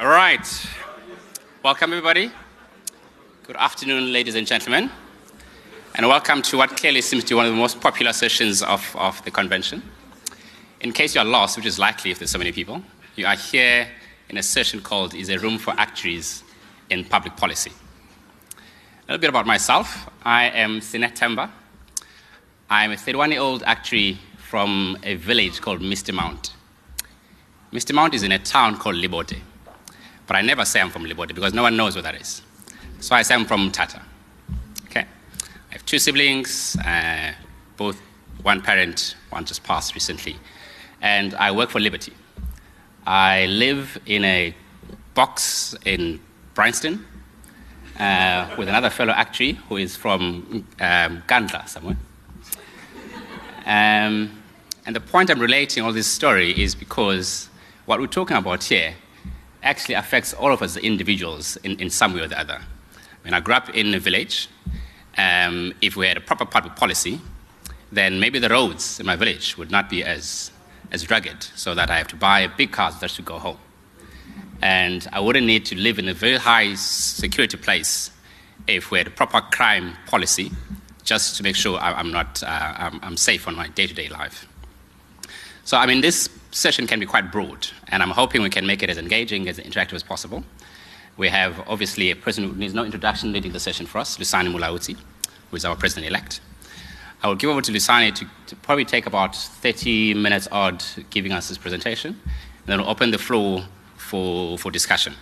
All right. Welcome, everybody. Good afternoon, ladies and gentlemen. And welcome to what clearly seems to be one of the most popular sessions of, of the convention. In case you are lost, which is likely if there's so many people, you are here in a session called Is a Room for Actuaries in Public Policy. A little bit about myself. I am Sinethemba. I'm a 31 year old actuary from a village called Misty Mount. Misty Mount is in a town called Libode. But I never say I'm from Libode because no one knows where that is. So I say I'm from Tata. Okay. I have two siblings, uh, both one parent, one just passed recently. And I work for Liberty. I live in a box in Bryanston uh, with another fellow actuary who is from um, somewhere. Um, and the point I'm relating all this story is because what we're talking about here actually affects all of us individuals in, in some way or the other. When I grew up in a village, um, if we had a proper public policy, then maybe the roads in my village would not be as, as rugged, so that I have to buy a big car just to go home. And I wouldn't need to live in a very high security place if we had a proper crime policy, just to make sure I'm, not, uh, I'm, I'm safe on my day to day life. So, I mean, this session can be quite broad, and I'm hoping we can make it as engaging, as interactive as possible. We have obviously a person who needs no introduction leading the session for us, Lusani Mulaudzi, who is our president elect. I will give over to Lusani to, to, probably take about 30 minutes odd giving us his presentation, and then we'll open the floor for, for discussion.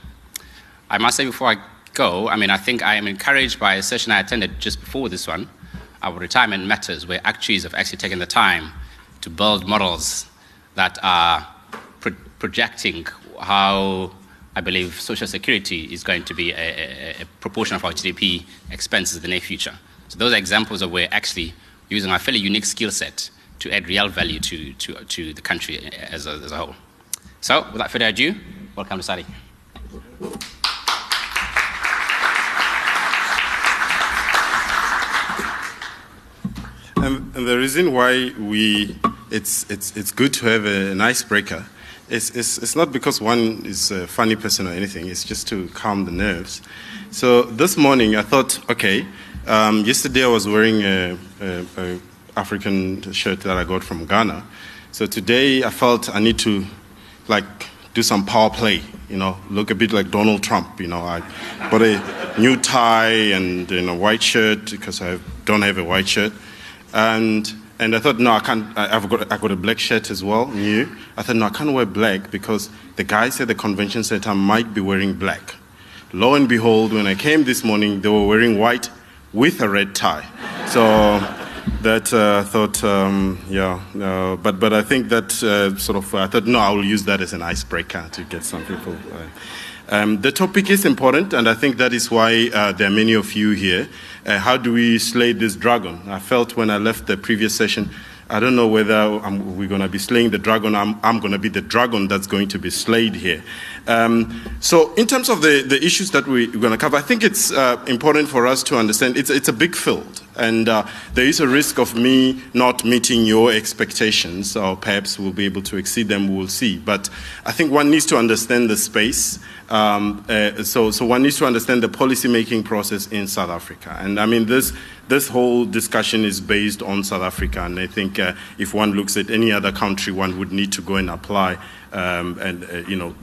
I must say before I go, I mean, I think I am encouraged by a session I attended just before this one, our retirement matters, where actuaries have actually taken the time to build models that are pro- projecting how I believe social security is going to be a, a, a, proportion of our GDP expenses in the near future. So those are examples of where actually using our fairly unique skill set to add real value to, to, to the country as a, as a whole. So without further ado, welcome to Sadi. And, and the reason why we it's, it's, it's good to have a, an icebreaker. It's, it's, it's not because one is a funny person or anything, it's just to calm the nerves. So this morning I thought, okay, um, yesterday I was wearing a, a, a, African shirt that I got from Ghana. So today I felt I need to like do some power play, you know, look a bit like Donald Trump, you know. I bought a new tie and you know, white shirt because I don't have a white shirt. And and I thought, no, I can't. I've got, I got a black shirt as well, new. I thought, no, I can't wear black because the guys at the convention center might be wearing black. Lo and behold, when I came this morning, they were wearing white with a red tie. So that uh, I thought, um, yeah, uh, but but I think that uh, sort of I thought, no, I will use that as an icebreaker to get some people. Uh, um, the topic is important, and I think that is why uh, there are many of you here. Uh, how do we slay this dragon? I felt when I left the previous session, I don't know whether I'm, we're going to be slaying the dragon. I'm, I'm going to be the dragon that's going to be slayed here. Um, so, in terms of the, the issues that we, are going to cover, I think it's uh, important for us to understand it's, it's a big field, and uh, there is a risk of me not meeting your expectations, or perhaps we'll be able to exceed them, we'll see. But I think one needs to understand the space. Um, uh, so, so one needs to understand the policy making process in South Africa. And I mean, this, this whole discussion is based on South Africa. And I think uh, if one looks at any other country, one would need to go and apply um, and uh, you know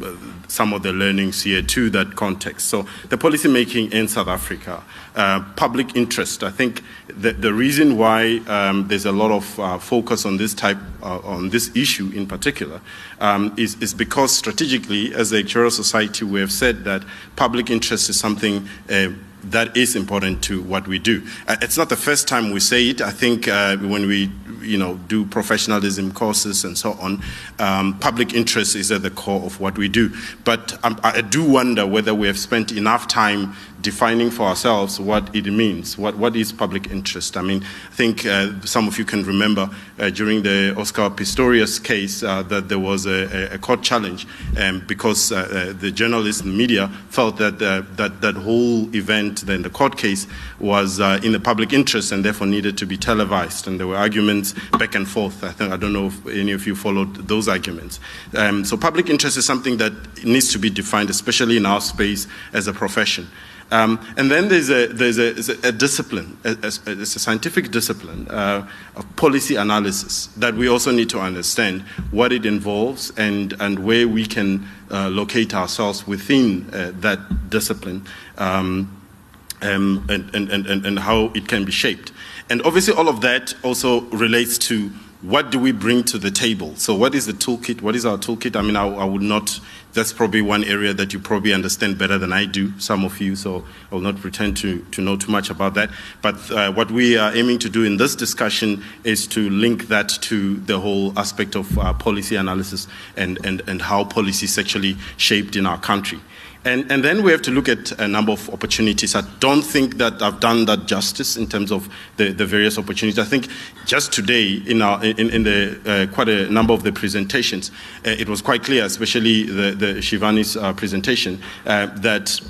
some of the learnings here to that context. So the policy making in South Africa, uh, public interest. I think the, the reason why um, there's a lot of uh, focus on this type uh, on this issue in particular um, is, is because strategically, as a actuarial society, we have said that public interest is something uh, that is important to what we do. Uh, it's not the first time we say it. I think uh, when we, you know, do professionalism courses and so on, um, public interest is at the core of what we do. But um, I do wonder whether we have spent enough time defining for ourselves what it means. What, what is public interest? I mean, I think uh, some of you can remember uh, during the Oscar Pistorius case uh, that there was a, a court challenge um, because uh, uh, the journalists and media felt that, that that whole event, then the court case, was in the public interest and therefore needed to be televised. And there were arguments back and forth. I, think, I don't know if any of you followed those arguments. Um, so public interest is something that needs to be defined, especially in our space as a profession. Um, and then there's a, there's a, a discipline, a, a, a scientific discipline uh, of policy analysis that we also need to understand what it involves and, and where we can uh, locate ourselves within uh, that discipline um, um, and, and, and, and how it can be shaped. And obviously, all of that also relates to what do we bring to the table? So, what is the toolkit? What is our toolkit? I mean, I, I, would not, that's probably one area that you probably understand better than I do, some of you, so I will not pretend to, to know too much about that. But uh, what we are aiming to do in this discussion is to link that to the whole aspect of uh, policy analysis and, and, and how policy is actually shaped in our country. And, and then we have to look at a number of opportunities. I don't think that I've done that justice in terms of the, the various opportunities. I think just today, in, our, in, in the, uh, quite a number of the presentations, uh, it was quite clear, especially the, the Shivani's uh, presentation, uh, that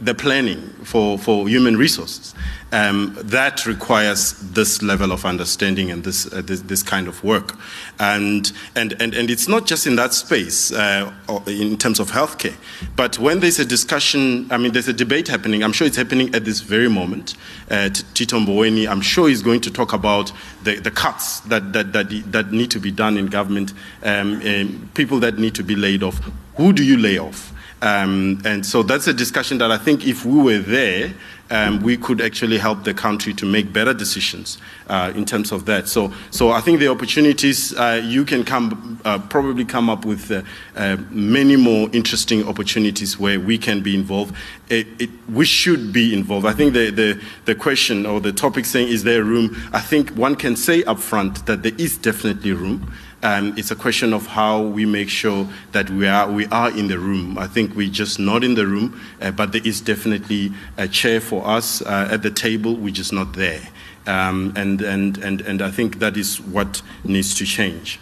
the planning for, for human resources. Um, that requires this level of understanding and this, uh, this, this, kind of work. And, and, and, and it's not just in that space uh, in terms of healthcare, but when there's a discussion, I mean, there's a debate happening, I'm sure it's happening at this very moment. Uh, Tito Mboweni, I'm sure he's going to talk about the, the cuts that, that, that, that need to be done in government, um, people that need to be laid off. Who do you lay off? Um, and so that's a discussion that I think if we were there, um, we could actually help the country to make better decisions uh, in terms of that. So, so I think the opportunities uh, you can come uh, probably come up with uh, uh, many more interesting opportunities where we can be involved. It, it, we should be involved. I think the, the, the question or the topic saying is there room? I think one can say upfront that there is definitely room. Um, it's a question of how we make sure that we are, we are in the room. I think we're just not in the room, uh, but there is definitely a chair for us uh, at the table, we're just not there. Um, and, and, and, and I think that is what needs to change.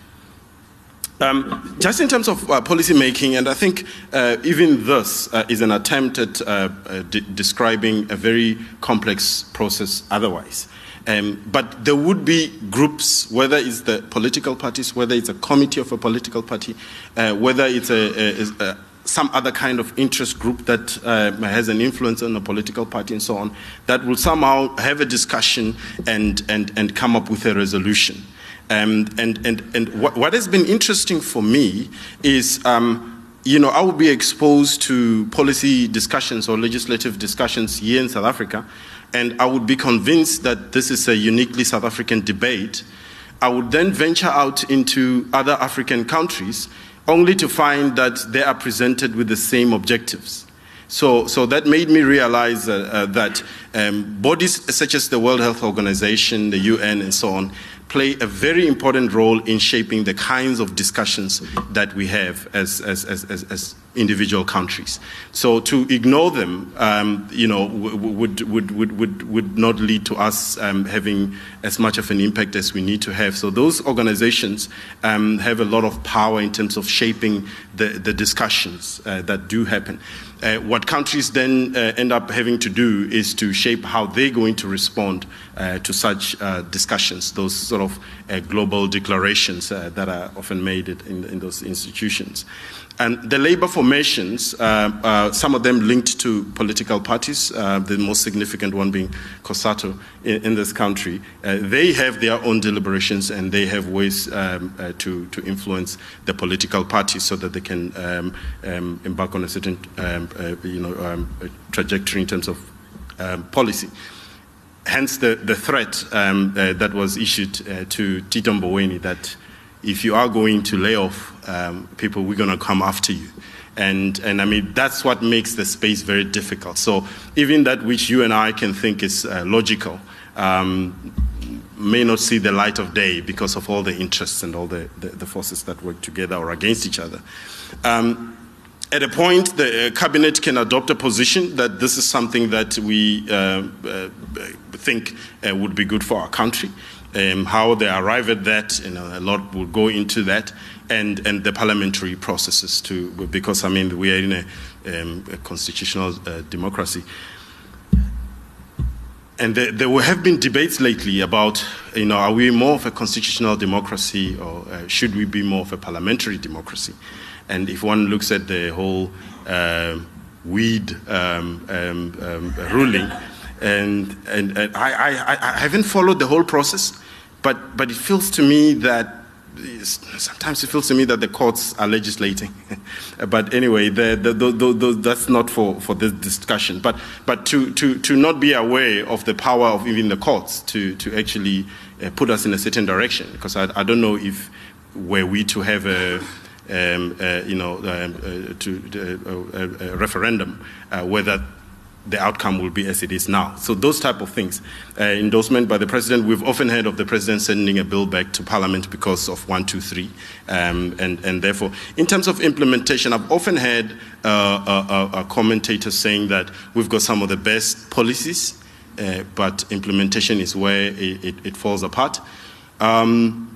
Um, just in terms of uh, policy making, and I think uh, even this uh, is an attempt at uh, uh, de- describing a very complex process otherwise. Um, but there would be groups, whether it's the political parties, whether it's a committee of a political party, uh, whether it's a, a, a, some other kind of interest group that uh, has an influence on a political party and so on, that will somehow have a discussion and, and, and come up with a resolution. Um, and and, and what, what has been interesting for me is. Um, you know, I will be exposed to policy discussions or legislative discussions here in South Africa, and I would be convinced that this is a uniquely South African debate, I would then venture out into other African countries only to find that they are presented with the same objectives. So, so that made me realize uh, uh, that um, bodies such as the World Health Organization, the UN, and so on, play a very important role in shaping the kinds of discussions that we have as, as, as, as, individual countries. So to ignore them, um, you know, would, would, would, would, would not lead to us um, having as much of an impact as we need to have. So those organizations um, have a lot of power in terms of shaping the, the discussions uh, that do happen. Uh, what countries then uh, end up having to do is to shape how they're going to respond uh, to such uh, discussions, those sort of uh, global declarations that are often made in, in those institutions. And the labor formations, uh, uh, some of them linked to political parties, uh, the most significant one being COSATU in, in this country, uh, they have their own deliberations and they have ways um, uh, to, to influence the political parties so that they can um, um, embark on a certain um, uh, you know, um, trajectory in terms of um, policy. Hence the, the threat that was issued to Tito Mboweni that if you are going to lay off um, people, we're going to come after you. And, and I mean, that's what makes the space very difficult. So even that which you and I can think is uh, logical um, may not see the light of day because of all the interests and all the, the, the forces that work together or against each other. Um, at a point, the uh, cabinet can adopt a position that this is something that we uh, uh, think uh, would be good for our country. Um, how they arrive at that, you know, a lot will go into that, and and the parliamentary processes too, because I mean we are in a, um, a constitutional uh, democracy. And there, there, have been debates lately about, you know, are we more of a constitutional democracy or uh, should we be more of a parliamentary democracy? And if one looks at the whole uh, weed um, um, um, ruling, and, and, and I, I, I, haven't followed the whole process, but, but it feels to me that sometimes it feels to me that the courts are legislating. but anyway, the, the, the, that's not for, for this discussion. But, but to, to, to not be aware of the power of even the courts to, to actually uh, put us in a certain direction, because I, I don't know if were we to have a um, uh, you know, um, uh, to uh, a referendum, whether the outcome will be as it is now. So those type of things. Uh, endorsement by the president. We've often heard of the president sending a bill back to parliament because of one, two, three, um, and and therefore, in terms of implementation, I've often heard uh, a, a, commentator saying that we've got some of the best policies, uh, but implementation is where it, it, it falls apart. Um,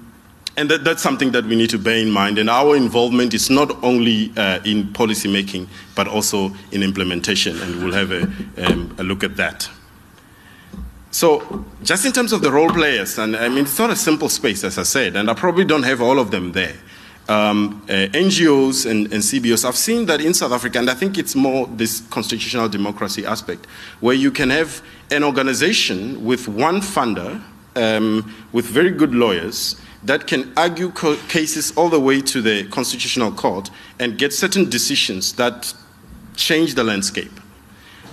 and that, that's something that we need to bear in mind. And our involvement is not only uh, in policy making, but also in implementation. And we'll have a, um, a, look at that. So, just in terms of the role players, and I mean, it's not a simple space, as I said, and I probably don't have all of them there. Um, uh, NGOs and, and, CBOs, I've seen that in South Africa, and I think it's more this constitutional democracy aspect, where you can have an organization with one funder, um, with very good lawyers, that can argue cases all the way to the Constitutional Court and get certain decisions that change the landscape.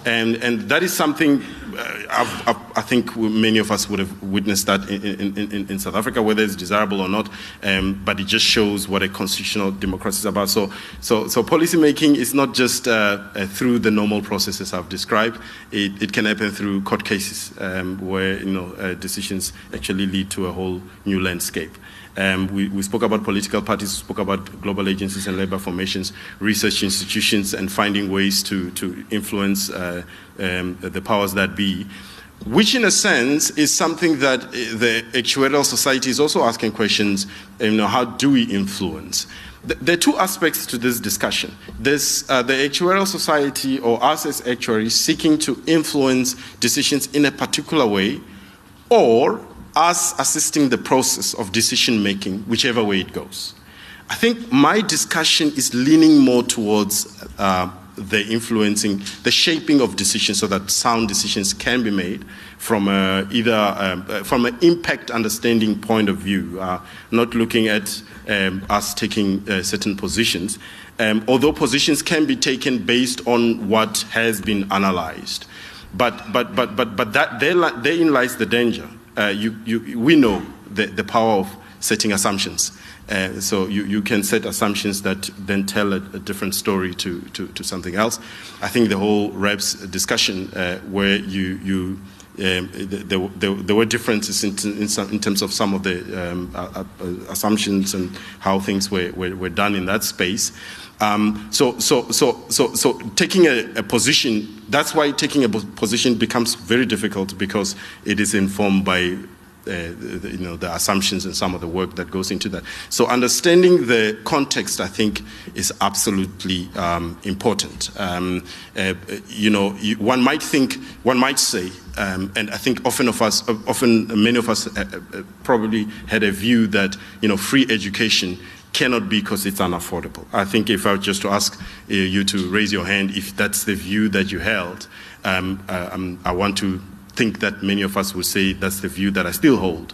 And, and that is something uh, I've, I've, i think many of us would have witnessed that in, in, in, South Africa, whether it's desirable or not. Um, but it just shows what a constitutional democracy is about. So, so, so policy making is not just uh, uh, through the normal processes I've described. It, it can happen through court cases um, where you know uh, decisions actually lead to a whole new landscape. Um, we, we, spoke about political parties, we spoke about global agencies and labor formations, research institutions, and finding ways to, to influence uh, um, the powers that be. Which, in a sense, is something that uh, the actuarial society is also asking questions. You know, how do we influence? There are two aspects to this discussion. There's uh, the actuarial society, or us as actuaries, seeking to influence decisions in a particular way, or us assisting the process of decision making, whichever way it goes. I think my discussion is leaning more towards uh, the influencing, the shaping of decisions so that sound decisions can be made from a, either um, uh, from an impact understanding point of view, uh, not looking at um, us taking uh, certain positions, um, although positions can be taken based on what has been analyzed. But, but, but, but, but that, therein lies the danger uh, you, you, we know the, the power of setting assumptions. Uh, so you, you can set assumptions that then tell a, a different story to, to, to, something else. I think the whole REPS discussion uh, where you, you um, there, were differences in, in, some, in, terms of some of the um, assumptions and how things were, were, were done in that space. Um, so, so, so, so, so taking a, a, position, that's why taking a position becomes very difficult because it is informed by uh, the, you know, the assumptions and some of the work that goes into that. So understanding the context, I think, is absolutely um, important. Um, uh, you know, one might think, one might say, um, and I think often of us, often many of us uh, uh probably had a view that, you know, free education cannot be because it's unaffordable. I think if I were just to ask uh, you to raise your hand if that's the view that you held, um, uh, um, I want to think that many of us would say that's the view that I still hold.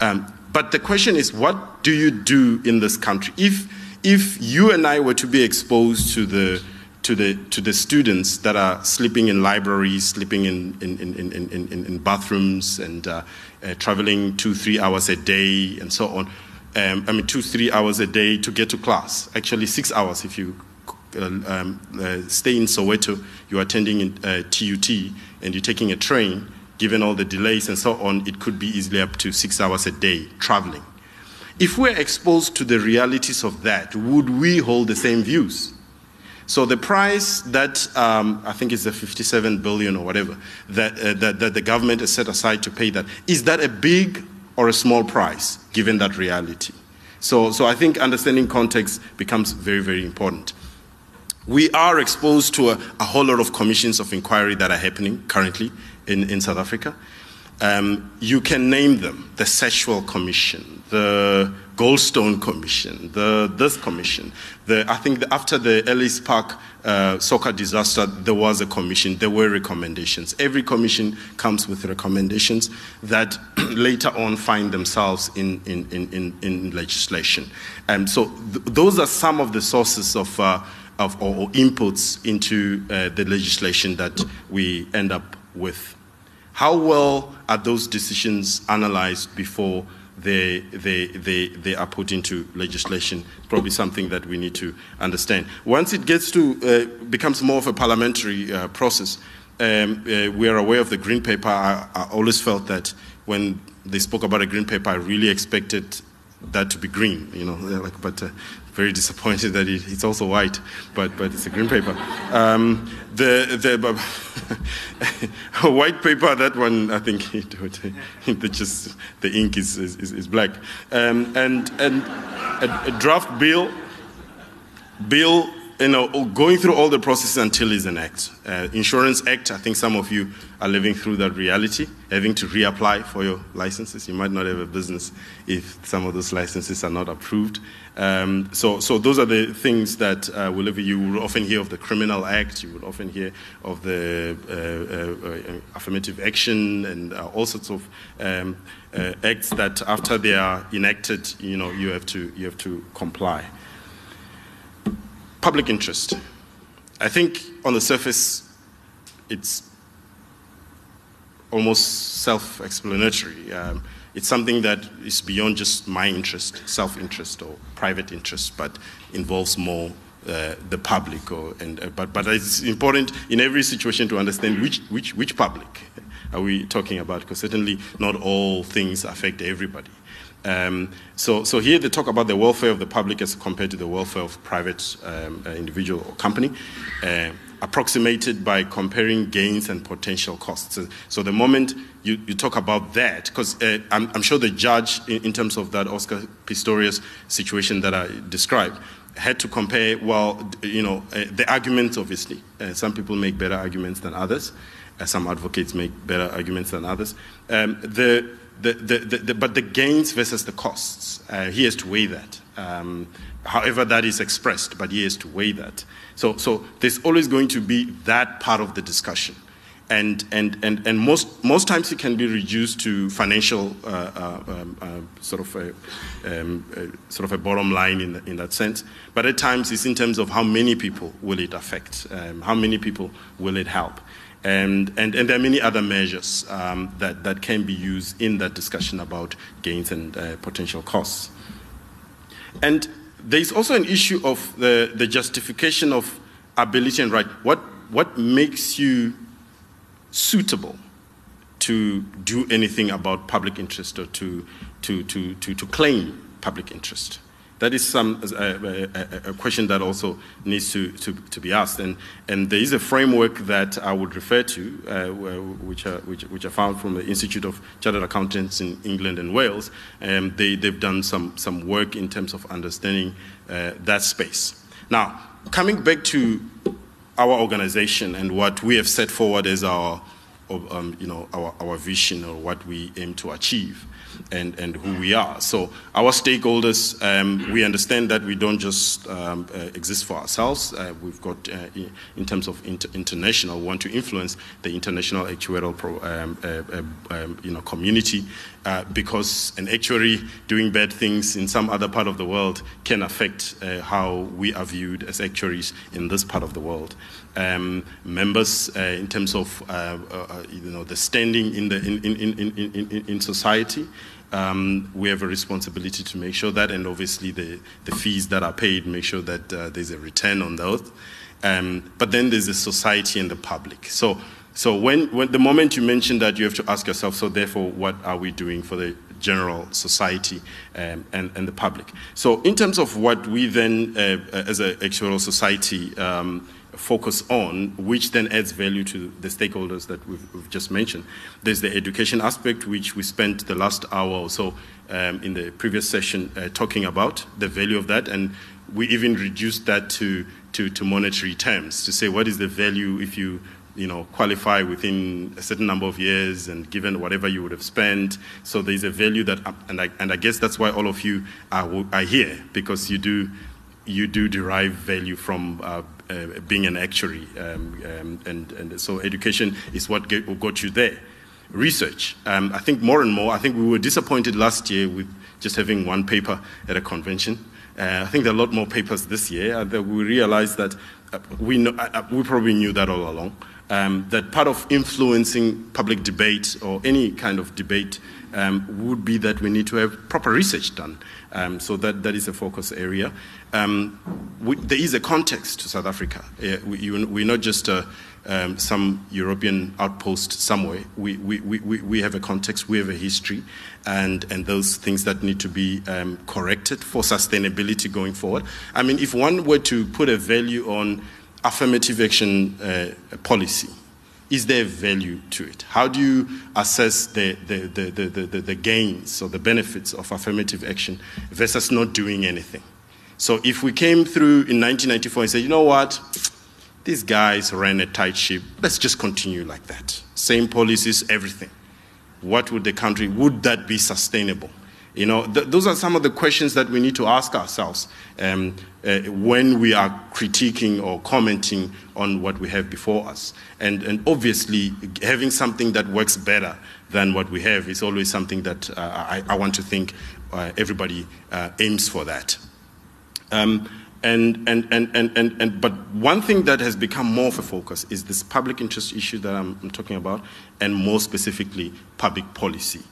Um, but the question is, what do you do in this country? If, if you and I were to be exposed to the, to the, to the students that are sleeping in libraries, sleeping in, in, in, in, in, in bathrooms, and uh, uh, traveling two, three hours a day, and so on, um, I mean, two, three hours a day to get to class. Actually, six hours if you uh, um, uh, stay in Soweto, you're attending in, uh, TUT, and you're taking a train. Given all the delays and so on, it could be easily up to six hours a day traveling. If we're exposed to the realities of that, would we hold the same views? So the price that um, I think is the 57 billion or whatever that, uh, that, that the government has set aside to pay that, is that a big or a small price given that reality? So, so I think understanding context becomes very, very important. We are exposed to a, a whole lot of commissions of inquiry that are happening currently in, in South Africa. Um, you can name them the Sexual Commission, the Goldstone Commission, the this commission. The, I think the, after the Ellis Park uh, soccer disaster, there was a commission. There were recommendations. Every commission comes with recommendations that later on find themselves in, in, in, in legislation. And so th- those are some of the sources of, uh, of or, or, inputs into uh, the legislation that we end up with. How well are those decisions analyzed before they, they, they, they are put into legislation. Probably something that we need to understand. Once it gets to, uh, becomes more of a parliamentary uh, process, um, uh, we are aware of the green paper. I, I, always felt that when they spoke about a green paper, I really expected that to be green, you know, like, but uh, very disappointed that it, it's also white, but, but it's a green paper. Um, the the white paper, that one, I think it, it, just the ink is, is, is black. Um, and and a, a, draft bill, bill, you know, going through all the processes until it's an act. Uh, Insurance Act, I think some of you are living through that reality, having to reapply for your licenses. You might not have a business if some of those licenses are not approved. Um, so, so those are the things that uh, whenever you will often hear of the Criminal Act, you will often hear of the uh, uh affirmative action and uh, all sorts of um, uh, acts that after they are enacted, you know, you have to you have to comply. Public interest. I think on the surface, it's almost self-explanatory. Um, it's something that is beyond just my interest, self interest, or private interest, but involves more uh, the public. Or, and, uh, but, but it's important in every situation to understand which, which, which public are we talking about, because certainly not all things affect everybody. Um, so, so here they talk about the welfare of the public as compared to the welfare of private um, uh, individual or company. Uh, approximated by comparing gains and potential costs. So the moment you, you talk about that, because uh, I'm, I'm, sure the judge, in, in, terms of that Oscar Pistorius situation that I described, had to compare, well, you know, uh, the arguments, obviously. Uh, some people make better arguments than others. Uh, some advocates make better arguments than others. Um, the, the, the, but the gains versus the costs, uh, he has to weigh that. Um, however that is expressed, but he has to weigh that. So, so there's always going to be that part of the discussion. And, and, and, and most, most times it can be reduced to financial uh, uh, um, uh, sort, of a, um, sort of a bottom line in, in that sense. But at times it's in terms of how many people will it affect, um, how many people will it help. And, and, and there are many other measures um, that, that can be used in that discussion about gains and uh, potential costs. And there's also an issue of the, the justification of ability and right. What, what makes you suitable to do anything about public interest or to, to, to, to, to claim public interest? That is some, a, a, a, question that also needs to, to, to, be asked. And, and there is a framework that I would refer to, uh, which, are, which, which I found from the Institute of Chartered Accountants in England and Wales. Um, they, they've done some, some work in terms of understanding uh, that space. Now, coming back to our organization and what we have set forward as our, um, you know, our, our vision or what we aim to achieve and, and who we are. So our stakeholders, um, we understand that we don't just um, uh, exist for ourselves. Uh, we've got, uh, in terms of inter international, want to influence the international actuarial pro, um, uh, uh, um, you know, community uh, because an actuary doing bad things in some other part of the world can affect how we are viewed as actuaries in this part of the world. Um, members in terms of you know, the standing in, the, in, in, in, in, in society um, we have a responsibility to make sure that, and obviously the, the fees that are paid, make sure that uh, there's a return on those. Um, but then there's the society and the public. So, so when, when the moment you mention that, you have to ask yourself, so therefore, what are we doing for the general society um, and, and the public. So, in terms of what we then, uh, as an actuarial society, um, focus on, which then adds value to the stakeholders that we've, we've, just mentioned. There's the education aspect, which we spent the last hour or so um, in the previous session uh, talking about, the value of that, and we even reduced that to, to, to monetary terms to say what is the value if you you know, qualify within a certain number of years and given whatever you would have spent. So there's a value that, and I, and I guess that's why all of you are, are here because you do, you do derive value from uh, uh, being an actuary. Um, um, and, and so education is what get, got you there. Research. Um, I think more and more, I think we were disappointed last year with just having one paper at a convention. Uh, I think there are a lot more papers this year uh, that we realized that uh, we, know, uh, uh, we probably knew that all along. Um, that part of influencing public debate or any kind of debate um, would be that we need to have proper research done. Um, so that, that is a focus area. Um, we, there is a context to South Africa. Uh, we, are not just uh, um, some European outpost somewhere. We, we, we, we have a context, we have a history, and, and those things that need to be um, corrected for sustainability going forward. I mean, if one were to put a value on affirmative action uh, policy, is there value to it? How do you assess the, the, the, the, the, gains or the benefits of affirmative action versus not doing anything? So if we came through in 1994 and said, you know what, these guys ran a tight ship, let's just continue like that. Same policies, everything. What would the country, would that be sustainable? You know, th- those are some of the questions that we need to ask ourselves um, uh, when we are critiquing or commenting on what we have before us. And, and obviously, having something that works better than what we have is always something that uh, I, I, want to think uh, everybody uh, aims for that. Um, and, and, and, and, and, and, but one thing that has become more of a focus is this public interest issue that I'm, I'm talking about, and more specifically, public policy.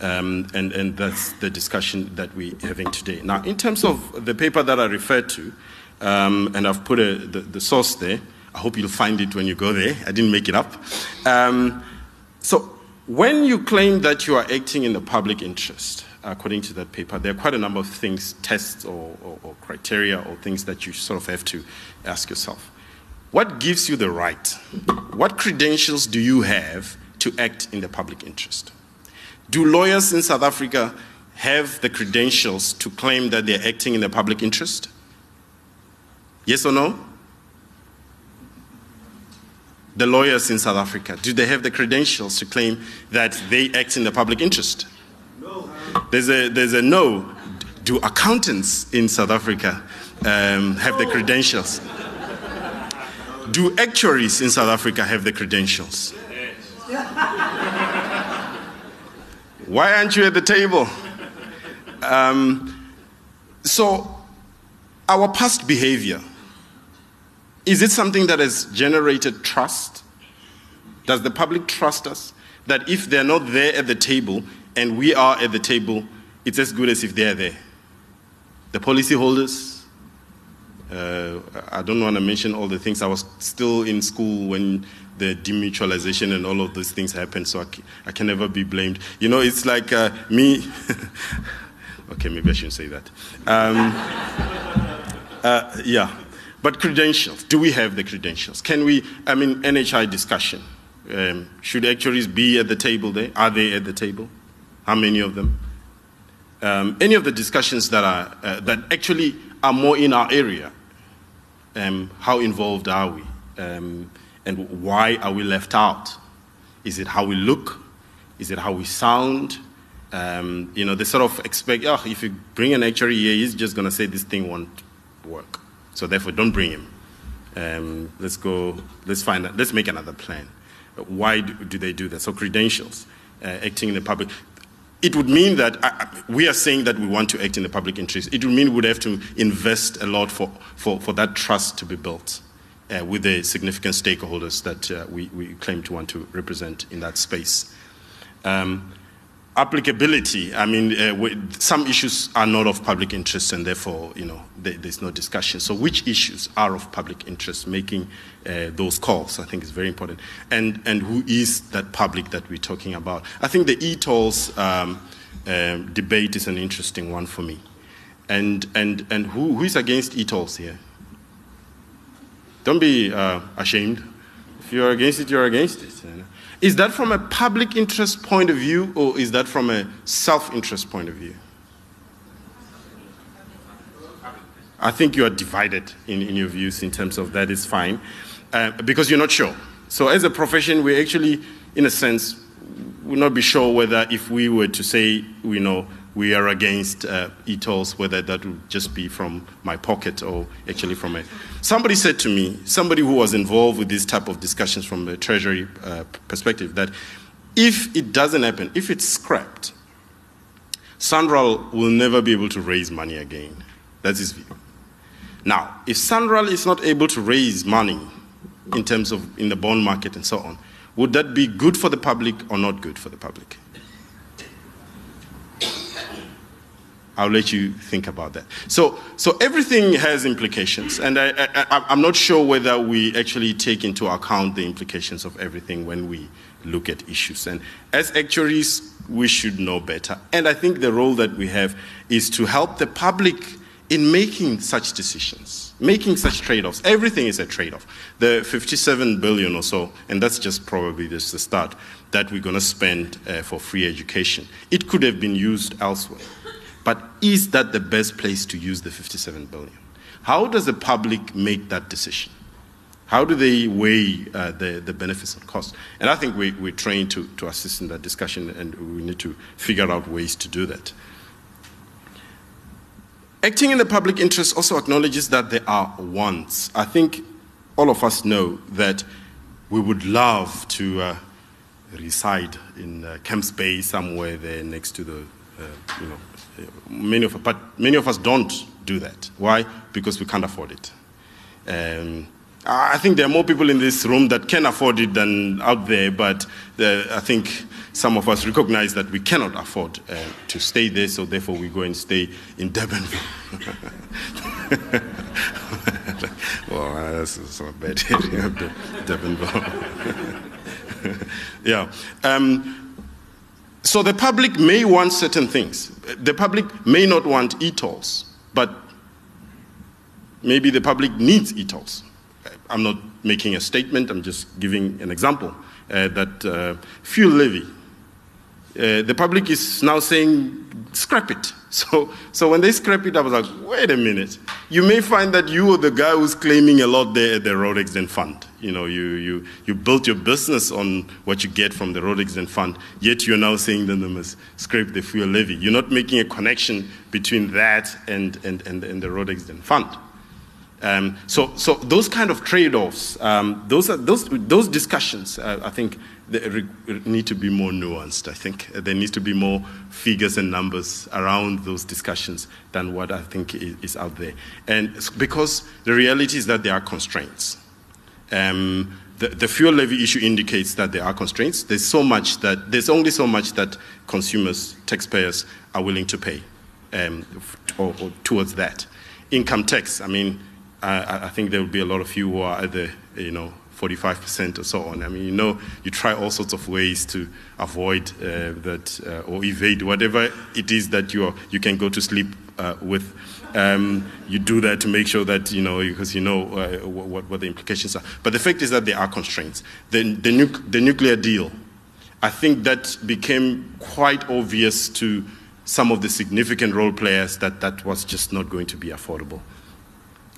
Um, and, and that's the discussion that we're having today. Now, in terms of the paper that I referred to, um, and I've put a, the, the, source there, I hope you'll find it when you go there. I didn't make it up. Um, so, when you claim that you are acting in the public interest, according to that paper, there are quite a number of things, tests or, or, or criteria or things that you sort of have to ask yourself. What gives you the right? What credentials do you have to act in the public interest? Do lawyers in South Africa have the credentials to claim that they're acting in the public interest? Yes or no? The lawyers in South Africa, do they have the credentials to claim that they act in the public interest? No. There's a, there's a no. Do accountants in South Africa um, have the credentials? Do actuaries in South Africa have the credentials? Yes. Why aren't you at the table? Um, so, our past behavior is it something that has generated trust? Does the public trust us? That if they're not there at the table and we are at the table, it's as good as if they're there. The policyholders, uh, I don't want to mention all the things. I was still in school when the demutualization and all of those things happen, so I can, never be blamed. You know, it's like uh, me. okay, maybe I shouldn't say that. Um, uh, yeah, but credentials. Do we have the credentials? Can we? I mean, NHI discussion. Um, should actuaries be at the table there? Are they at the table? How many of them? Um, any of the discussions that are uh, that actually are more in our area. Um, how involved are we? Um, and why are we left out? Is it how we look? Is it how we sound? Um, you know, they sort of expect, oh, if you bring an actuary here, he's just going to say this thing won't work. So therefore, don't bring him. Um, let's go, let's find, let's make another plan. Why do, do they do that? So credentials, uh, acting in the public. It would mean that uh, we are saying that we want to act in the public interest. It would mean we'd have to invest a lot for, for, for that trust to be built uh, with the significant stakeholders that uh, we, we, claim to want to represent in that space. Um, applicability, I mean, uh, some issues are not of public interest and therefore, you know, there's no discussion. So which issues are of public interest, making uh, those calls, I think is very important. And, and who is that public that we're talking about? I think the e-tolls um, um, debate is an interesting one for me. And, and, and who, who is against e-tolls here? Don't be uh, ashamed. If you're against it, you're against it. Is that from a public interest point of view or is that from a self interest point of view? I think you are divided in, in your views in terms of that is fine uh, because you're not sure. So, as a profession, we actually, in a sense, would not be sure whether if we were to say, you know, we are against uh, whether that would just be from my pocket or actually from a. Somebody said to me, somebody who was involved with this type of discussions from the Treasury uh, perspective, that if it doesn't happen, if it's scrapped, SANRAL will never be able to raise money again. That's his view. Now, if SANRAL is not able to raise money in terms of in the bond market and so on, would that be good for the public or not good for the public? I'll let you think about that. So, so everything has implications, and I, I, am not sure whether we actually take into account the implications of everything when we look at issues. And as actuaries, we should know better. And I think the role that we have is to help the public in making such decisions, making such trade-offs. Everything is a trade-off. The 57 billion or so, and that's just probably just the start, that we're going to spend uh, for free education. It could have been used elsewhere. But is that the best place to use the 57 billion? How does the public make that decision? How do they weigh uh, the, the benefits and costs? And I think we, we're trained to, to assist in that discussion, and we need to figure out ways to do that. Acting in the public interest also acknowledges that there are wants. I think all of us know that we would love to uh, reside in uh, Camps Bay somewhere there next to the, uh, you know, many of, but many of us don't do that. Why? Because we can't afford it. Um, I think there are more people in this room that can afford it than out there, but the, I think some of us recognize that we cannot afford uh, to stay there, so therefore we go and stay in Durban. well, that's not bad Durbanville. yeah. Um, so the public may want certain things. The public may not want e-tolls, but maybe the public needs e-tolls. I'm not making a statement, I'm just giving an example. Uh, that uh, fuel levy, uh, the public is now saying, scrap it. So, so when they scrap it, I was like, wait a minute. You may find that you are the guy who's claiming a lot there at the road accident fund. You know, you, you, you built your business on what you get from the road accident fund, yet you're now saying that they must scrape the fuel levy. You're not making a connection between that and, and, and, and the road accident fund. Um, so, so those kind of trade-offs, um, those, are, those, those discussions, uh, I think, they need to be more nuanced. I think there needs to be more figures and numbers around those discussions than what I think is, out there. And because the reality is that there are constraints. Um, the, the, fuel levy issue indicates that there are constraints. There's so much that there's only so much that consumers, taxpayers, are willing to pay um, or, or towards that. Income tax. I mean, I, I think there will be a lot of you who are either you know 45% or so on. I mean, you know, you try all sorts of ways to avoid uh, that uh, or evade whatever it is that you are, you can go to sleep uh, with. Um, you do that to make sure that you know because you know uh, what, what the implications are. But the fact is that there are constraints. The, the, nu- the nuclear deal, I think that became quite obvious to some of the significant role players that that was just not going to be affordable.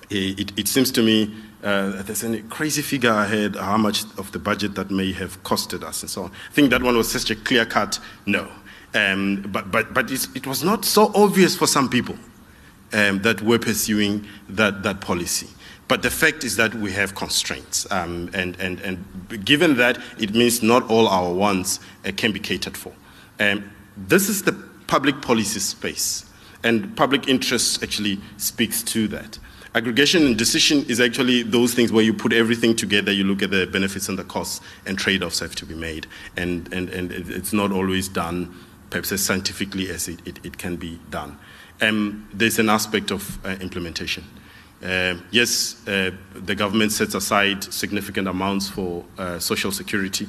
It, it, it seems to me uh, there's a crazy figure I heard how much of the budget that may have costed us and so on. I think that one was such a clear cut no. Um, but but, but it was not so obvious for some people um, that we're pursuing that, that policy. But the fact is that we have constraints. Um, and, and, and given that, it means not all our wants uh, can be catered for. Um, this is the public policy space. And public interest actually speaks to that. Aggregation and decision is actually those things where you put everything together, you look at the benefits and the costs, and trade offs have to be made. And, and, and it's not always done perhaps as scientifically as it, it, it can be done. Um, there's an aspect of uh, implementation. Uh, yes, uh, the government sets aside significant amounts for uh, social security.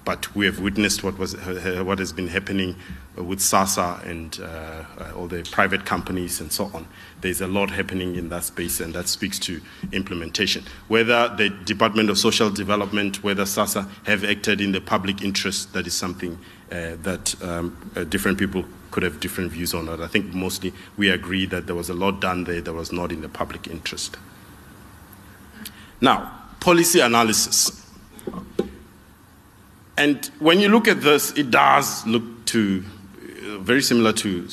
Uh, but we have witnessed what, was, what has been happening with SASSA and uh, all the private companies and so on. There's a lot happening in that space, and that speaks to implementation. Whether the Department of Social Development, whether SASSA have acted in the public interest, that is something uh, that um, uh, different people could have different views on it. I think mostly we agree that there was a lot done there that was not in the public interest. Now, policy analysis. And when you look at this, it does look to uh, very similar to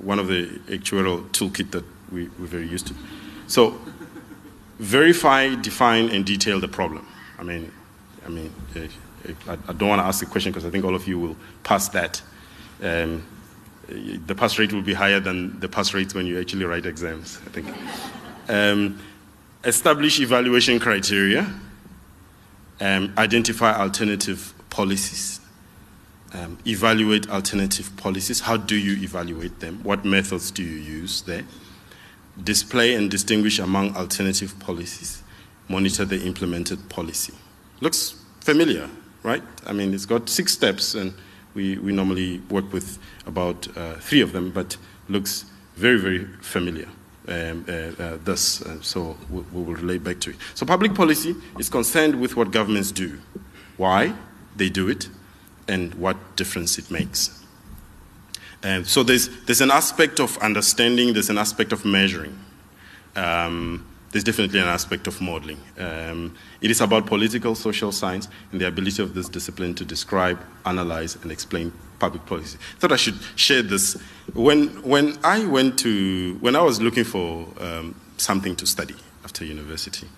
one of the actuarial toolkit that we, we're very used to. So, verify, define, and detail the problem. I mean, I mean, uh, I, I don't want to ask the question because I think all of you will pass that. Um, the pass rate will be higher than the pass rates when you actually write exams, I think. Um, establish evaluation criteria, um, identify alternative policies, um, evaluate alternative policies. How do you evaluate them? What methods do you use there? Display and distinguish among alternative policies, monitor the implemented policy. Looks familiar, right? I mean, it's got six steps, and we, we normally work with about uh, three of them, but looks very, very familiar. Um, uh, uh, this, uh, so we, we, will relate back to it. So, public policy is concerned with what governments do, why they do it, and what difference it makes. And so, there's, there's an aspect of understanding, there's an aspect of measuring. Um, there's definitely an aspect of modeling. Um, it is about political social science and the ability of this discipline to describe, analyze, and explain public policy. I thought I should share this. When, when I went to, when I was looking for um, something to study after university,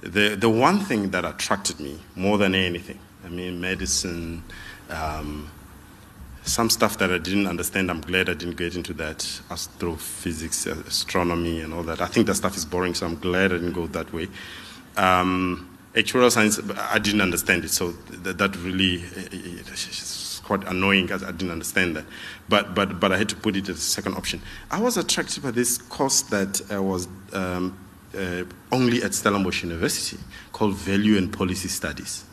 the, the one thing that attracted me more than anything, I mean, medicine, um, some stuff that I didn't understand. I'm glad I didn't get into that astrophysics, astronomy, and all that. I think that stuff is boring, so I'm glad I didn't go that way. Um, actuarial science, I didn't understand it, so that, that really it's quite annoying because I didn't understand that. But, but, but I had to put it as a second option. I was attracted by this course that uh, was um, uh, only at Stellenbosch University called Value and Policy Studies.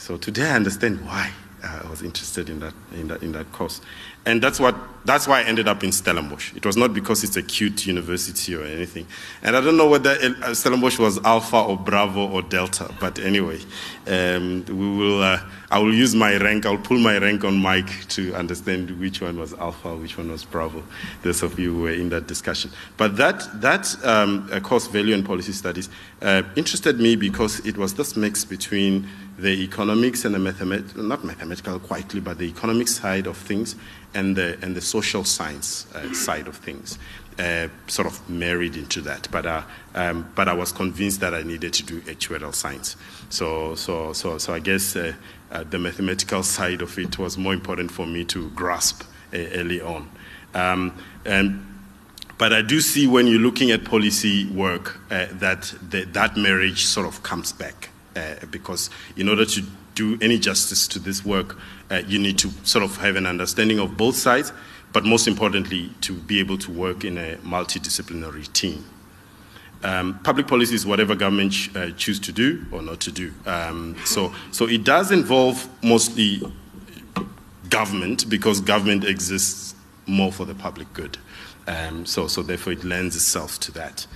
So today I understand why uh, I was interested in that, in that, in that course. And that's, what, that's why I ended up in Stellenbosch. It was not because it's a cute university or anything. And I don't know whether uh, Stellenbosch was Alpha or Bravo or Delta, but anyway, um, we will, uh, I will use my rank, I'll pull my rank on Mike to understand which one was Alpha, which one was Bravo, those of you who were in that discussion. But that, that um, course, Value and Policy Studies, uh, interested me because it was this mix between the economics and the mathematical, not mathematical quietly, but the economic side of things and the, and the social science uh, side of things. Uh, sort of married into that, but uh, um, but I was convinced that I needed to do actuarial science. So so so so I guess uh, uh, the mathematical side of it was more important for me to grasp uh, early on. Um, and but I do see when you're looking at policy work that the, that marriage sort of comes back because in order to do any justice to this work, uh, you need to sort of have an understanding of both sides, but most importantly, to be able to work in a multidisciplinary team. Um, public policy is whatever government uh, choose to do or not to do. Um, so, so it does involve mostly government because government exists more for the public good. Um, so, so therefore, it lends itself to that.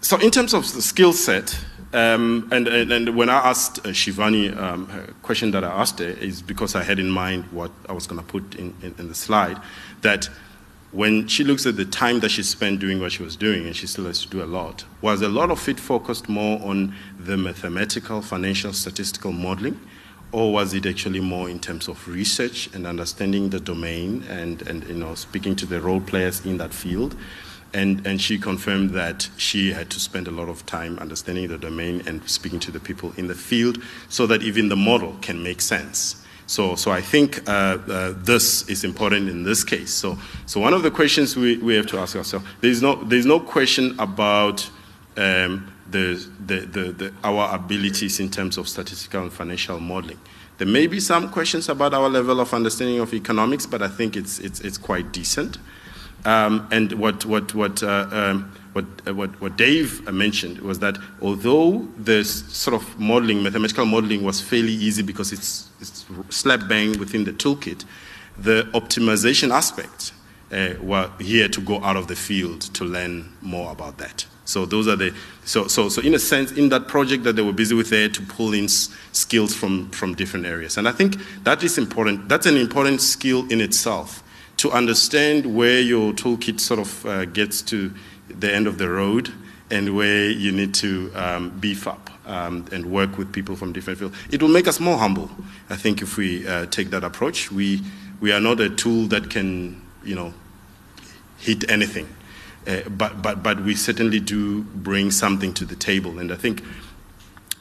So, in terms of the skill set, um, and, and, and, when I asked uh, Shivani, um, a question that I asked her is because I had in mind what I was going to put in, in, in, the slide, that when she looks at the time that she spent doing what she was doing, and she still has to do a lot, was a lot of it focused more on the mathematical, financial, statistical modeling, or was it actually more in terms of research and understanding the domain and, and you know, speaking to the role players in that field? And, and she confirmed that she had to spend a lot of time understanding the domain and speaking to the people in the field so that even the model can make sense. So, so I think uh, uh, this is important in this case. So, so one of the questions we, we have to ask ourselves there's no, there's no question about um, the, the, the, the, our abilities in terms of statistical and financial modeling. There may be some questions about our level of understanding of economics, but I think it's, it's, it's quite decent. Um, and what, what, what, uh, um, what, uh, what, what Dave mentioned was that although the sort of modeling, mathematical modeling, was fairly easy because it's, it's slap bang within the toolkit, the optimization aspects uh, were here to go out of the field to learn more about that. So those are the so so so in a sense in that project that they were busy with there to pull in skills from from different areas, and I think that is important. That's an important skill in itself to understand where your toolkit sort of uh, gets to the end of the road and where you need to um, beef up um, and work with people from different fields. It will make us more humble, I think, if we uh, take that approach. We, we are not a tool that can, you know, hit anything. Uh, but, but, but we certainly do bring something to the table. And I think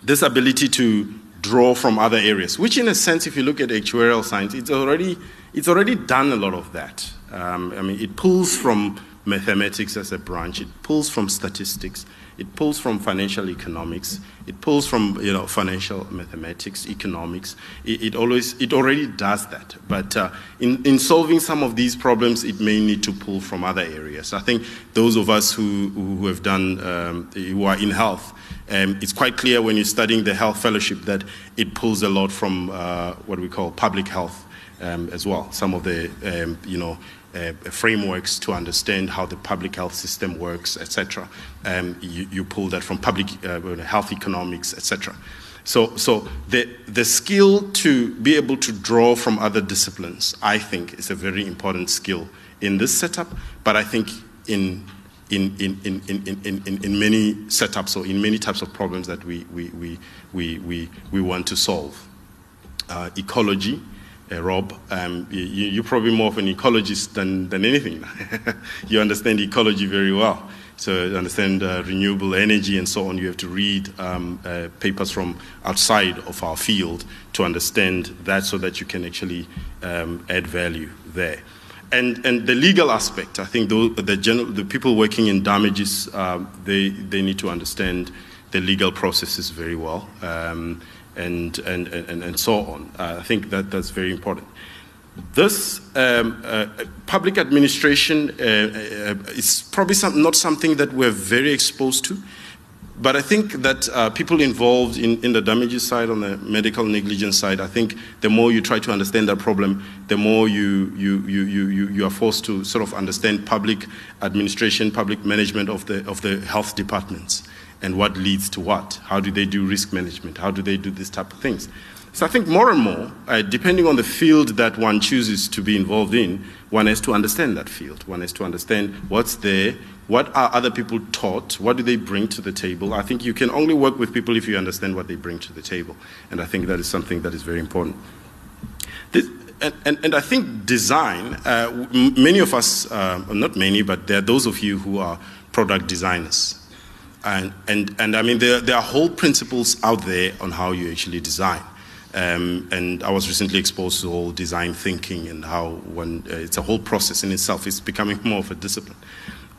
this ability to draw from other areas, which in a sense, if you look at actuarial science, it's already, it's already done a lot of that. Um, I mean, it pulls from mathematics as a branch. It pulls from statistics. It pulls from financial economics. It pulls from you know financial mathematics, economics. It, it always it already does that. But uh, in in solving some of these problems, it may need to pull from other areas. I think those of us who who have done um, who are in health. Um, it's quite clear when you're studying the health fellowship that it pulls a lot from uh, what we call public health um, as well. Some of the, um, you know, uh, frameworks to understand how the public health system works, etc. Um, you, you, pull that from public uh, health economics, etc. So, so the, the skill to be able to draw from other disciplines, I think, is a very important skill in this setup, but I think in, in, in, in, in, in, in many setups or in many types of problems that we, we, we, we, we, we want to solve. Uh, ecology, uh, Rob, um, you, are probably more of an ecologist than, than anything. you understand ecology very well. So to understand uh, renewable energy and so on, you have to read um, uh, papers from outside of our field to understand that so that you can actually um, add value there. And, and the legal aspect, I think the, the, general, the people working in damages, uh, they, they need to understand the legal processes very well. Um, and, and, and, and so on. Uh, I think that that's very important. This um, uh, public administration uh, uh, is probably some, not something that we're very exposed to, but I think that uh, people involved in, in the damages side, on the medical negligence side, I think the more you try to understand that problem, the more you, you, you, you, you are forced to sort of understand public administration, public management of the, of the health departments and what leads to what. How do they do risk management? How do they do these type of things? So I think more and more, uh, depending on the field that one chooses to be involved in, one has to understand that field. One has to understand what's there, what are other people taught, what do they bring to the table. I think you can only work with people if you understand what they bring to the table. And I think that is something that is very important. This, and, and, and, I think design, uh, many of us, uh, not many, but there are those of you who are product designers. And, and, and I mean, there, there are whole principles out there on how you actually design. Um, and I was recently exposed to all design thinking and how when uh, it's a whole process in itself. It's becoming more of a discipline.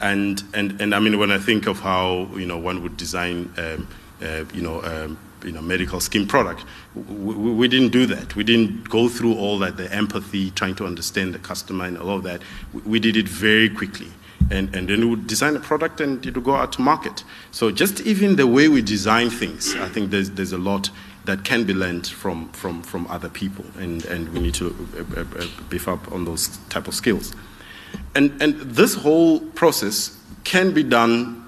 And, and, and I mean, when I think of how you know one would design, um, uh, you know, um, you know, medical skin product, we, we, didn't do that. We didn't go through all that, the empathy, trying to understand the customer and all of that. We, we did it very quickly and, and then we would design a product and it would go out to market. So just even the way we design things, I think there's, there's a lot that can be learned from, from, from other people, and, and we need to uh, uh, uh, beef up on those type of skills. And, and this whole process can be done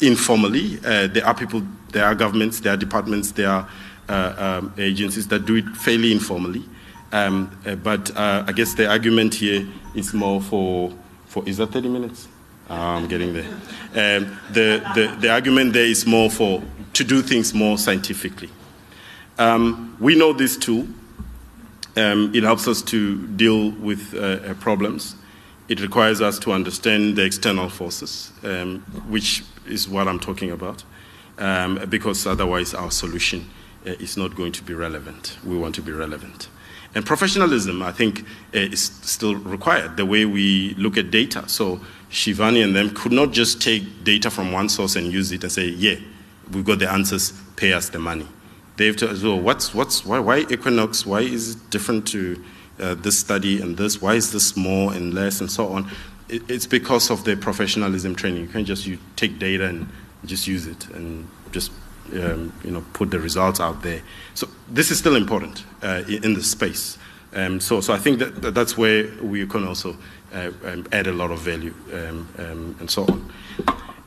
informally. Uh, there are people, there are governments, there are departments, there are um, agencies that do it fairly informally. Um, but I guess the argument here is more for for is that 30 minutes? Ah, I'm getting there. Um, the, the, the argument there is more for to do things more scientifically. Um, we know this tool. Um, it helps us to deal with uh, uh, problems. It requires us to understand the external forces, um, which is what I'm talking about, um, because otherwise our solution uh, is not going to be relevant. We want to be relevant. And professionalism, I think, eh, is still required, the way we look at data. So Shivani and them could not just take data from one source and use it and say, yeah, we've got the answers, pay us the money. They have to, so what's, what's, why, why Equinox? Why is it different to uh, this study and this? Why is this more and less and so on? it, it's because of the professionalism training. You can't just you take data and just use it and just um, you know put the results out there. So this is still important uh, in the space. Um, so, so I think that that's where we can also uh, um, add a lot of value um, um, and so on.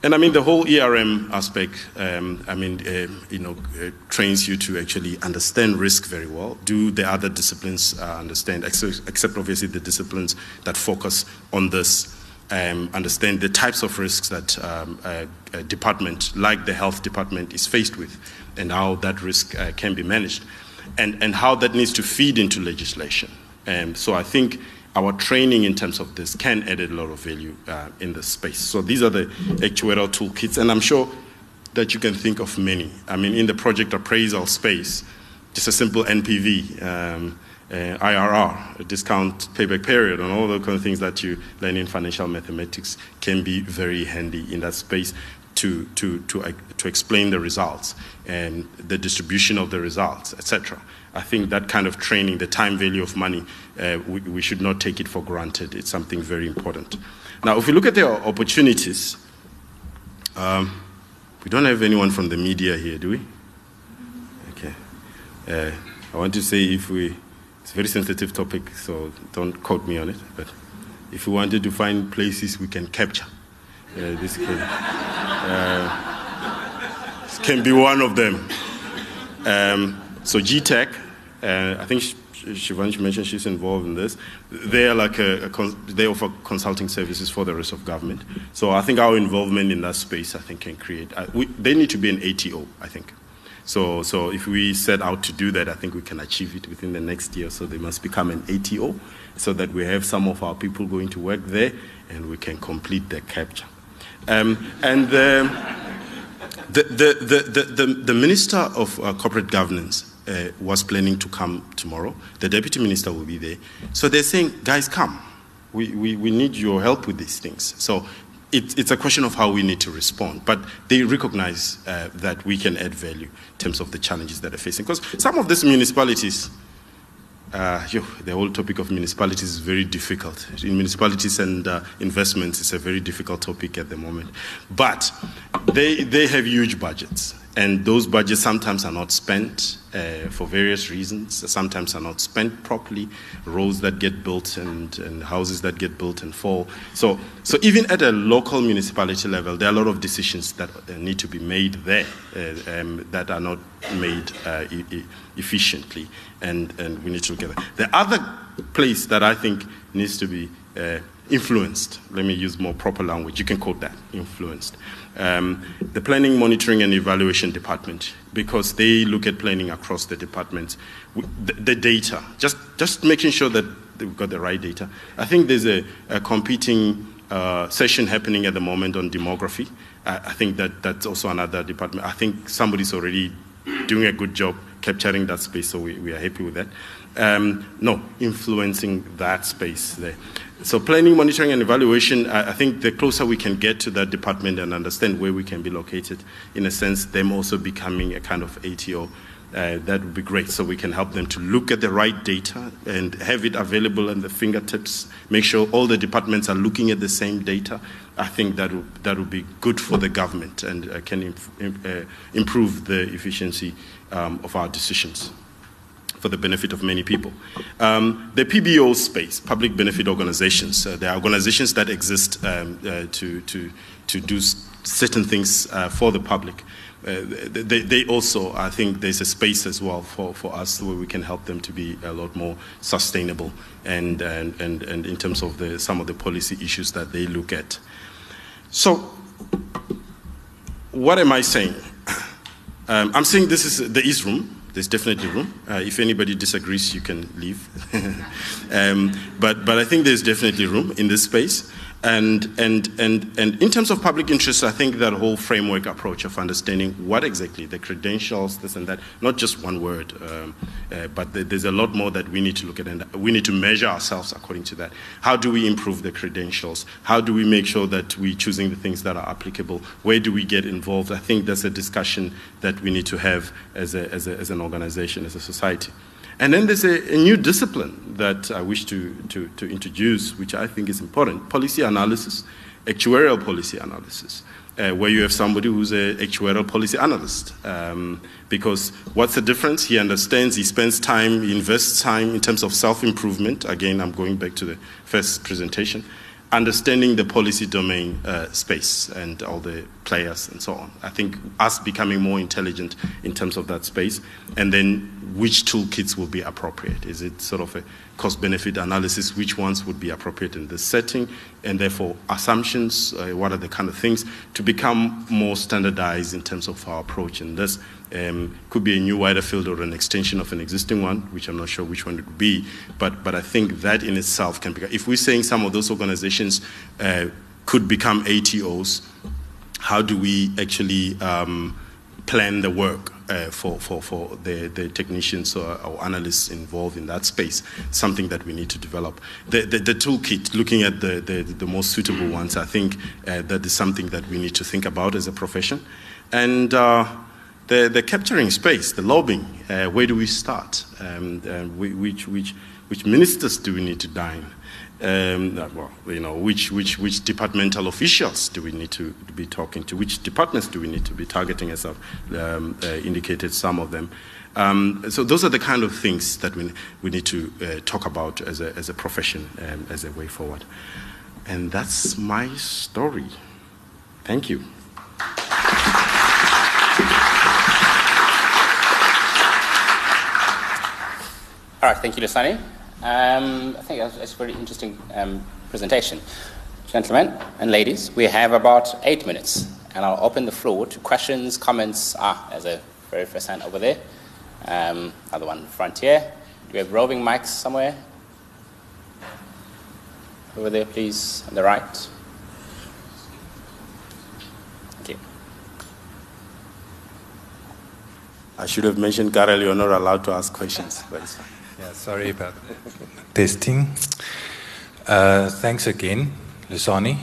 And I mean, the whole ERM aspect, um, I mean, uh, you know, uh, trains you to actually understand risk very well. Do the other disciplines uh, understand, except, except, obviously the disciplines that focus on this, um, understand the types of risks that um, a, department like the health department is faced with and how that risk uh, can be managed and, and how that needs to feed into legislation. Um, so I think our training in terms of this can add a lot of value uh, in the space. So these are the actuarial toolkits, and I'm sure that you can think of many. I mean, in the project appraisal space, just a simple NPV, um, uh, IRR, discount payback period, and all the kind of things that you learn in financial mathematics can be very handy in that space to, to, to, uh, to explain the results and the distribution of the results, etc. I think that kind of training, the time value of money, uh, we, we, should not take it for granted. It's something very important. Now, if we look at the opportunities, um, we don't have anyone from the media here, do we? Okay. Uh, I want to say if we, it's a very sensitive topic, so don't quote me on it, but if we wanted to find places we can capture, uh, this, can, uh, this can be one of them. Um, so GTAC, uh, I think Shivani mentioned she's involved in this. They are like a, a they offer consulting services for the rest of government. So I think our involvement in that space, I think, can create. Uh, we, they need to be an ATO, I think. So, so if we set out to do that, I think we can achieve it within the next year. So they must become an ATO, so that we have some of our people going to work there, and we can complete the capture. Um, and the, the, the, the, the, the Minister of uh, Corporate Governance uh, was planning to come tomorrow. The deputy minister will be there. So they're saying, guys, come. We, we, we need your help with these things. So it, it's a question of how we need to respond. But they recognize uh, that we can add value in terms of the challenges that are facing. Because some of these municipalities, uh, yo, the whole topic of municipalities is very difficult. In municipalities and uh, investments, it's a very difficult topic at the moment. But they, they have huge budgets. And those budgets sometimes are not spent uh, for various reasons. Sometimes are not spent properly. Roads that get built and, and houses that get built and fall. So, so even at a local municipality level, there are a lot of decisions that uh, need to be made there uh, um, that are not made uh, e- efficiently, and, and we need to look at that. The other place that I think needs to be uh, influenced, let me use more proper language, you can quote that, influenced um, the Planning, Monitoring and Evaluation Department, because they look at planning across the departments. The, the data, just, just making sure that we've got the right data. I think there's a, a competing uh, session happening at the moment on demography. I, I think that that's also another department. I think somebody's already doing a good job capturing that space, so we, we are happy with that. Um, no, influencing that space there. So planning, monitoring, and evaluation, I think the closer we can get to that department and understand where we can be located, in a sense, them also becoming a kind of ATO, uh, that would be great. So we can help them to look at the right data and have it available at the fingertips, make sure all the departments are looking at the same data. I think that would, that would be good for the government and uh, can imp- uh, improve the efficiency um, of our decisions for the benefit of many people. Um, the PBO space, public benefit organizations, uh, there are organizations that exist um, uh, to, to, to do certain things uh, for the public. Uh, they, they, also, I think there's a space as well for, for us where we can help them to be a lot more sustainable and, and, and, and in terms of the, some of the policy issues that they look at. So, what am I saying? Um, I'm saying this is the East Room there's definitely room. Uh, if anybody disagrees, you can leave. um, but, but I think there's definitely room in this space. And, and, and, and in terms of public interest, I think that whole framework approach of understanding what exactly the credentials, this and that, not just one word, um, uh, but there's a lot more that we need to look at, and we need to measure ourselves according to that. How do we improve the credentials? How do we make sure that we're choosing the things that are applicable? Where do we get involved? I think that's a discussion that we need to have as, a, as, a, as an organization, as a society. And then there's a, a new discipline that I wish to, to, to introduce, which I think is important policy analysis, actuarial policy analysis. Uh, where you have somebody who's an actuarial policy analyst. Um, because what's the difference? He understands, he spends time, he invests time in terms of self improvement. Again, I'm going back to the first presentation understanding the policy domain uh, space and all the players and so on. I think us becoming more intelligent in terms of that space, and then which toolkits will be appropriate. Is it sort of a cost benefit analysis? Which ones would be appropriate in this setting? And therefore, assumptions, uh, what are the kind of things to become more standardized in terms of our approach in this? Um, could be a new wider field or an extension of an existing one, which I'm not sure which one it would be. But, but I think that in itself can become, if we're saying some of those organizations uh, could become ATOs, how do we actually um, plan the work uh, for, for, for the, the technicians or, or, analysts involved in that space, something that we need to develop. The, the, the toolkit, looking at the, the, the, most suitable ones, I think uh, that is something that we need to think about as a profession. And uh, the, the capturing space, the lobbying, uh, where do we start? Um, uh, which, which, which ministers do we need to dine? Um, well, you know, which, which, which departmental officials do we need to be talking to? Which departments do we need to be targeting, as I've um, uh, indicated some of them? Um, so those are the kind of things that we, we need to uh, talk about as a, as a profession, um, as a way forward. And that's my story. Thank you. All right, thank you, Lusani. Um, I think it's a very interesting um, presentation. Gentlemen and ladies, we have about eight minutes, and I'll open the floor to questions, comments. Ah, there's a very first hand over there. Um, another one front here. Do we have roving mics somewhere? Over there, please, on the right. You. I should have mentioned, Karel, you're not allowed to ask questions, but it's fine. Yeah, sorry about testing. Uh, thanks again, Lusani.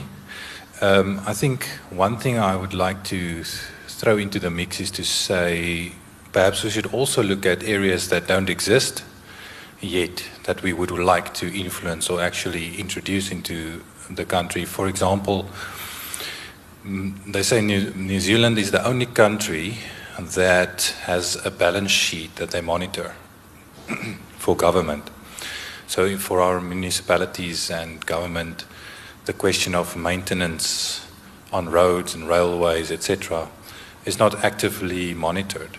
Um, I think one thing I would like to throw into the mix is to say perhaps we should also look at areas that don't exist yet that we would like to influence or actually introduce into the country. For example, mm, they say New, New Zealand is the only country that has a balance sheet that they monitor. for government. So for our municipalities and government, the question of maintenance on roads and railways, etc., is not actively monitored.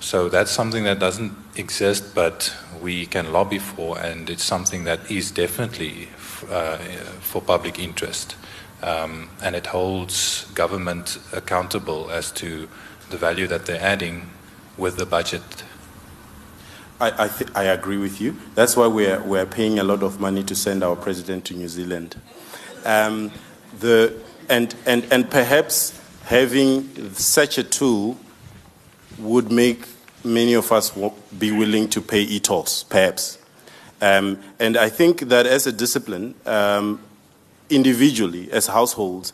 So that's something that doesn't exist, but we can lobby for, and it's something that is definitely uh, for public interest. Um, and it holds government accountable as to the value that they're adding with the budget I, I, th- I agree with you. That's why we're, we're paying a lot of money to send our president to New Zealand. Um, the, and, and, and perhaps having such a tool would make many of us be willing to pay e-tolls, perhaps. Um, and I think that as a discipline, um, individually, as households,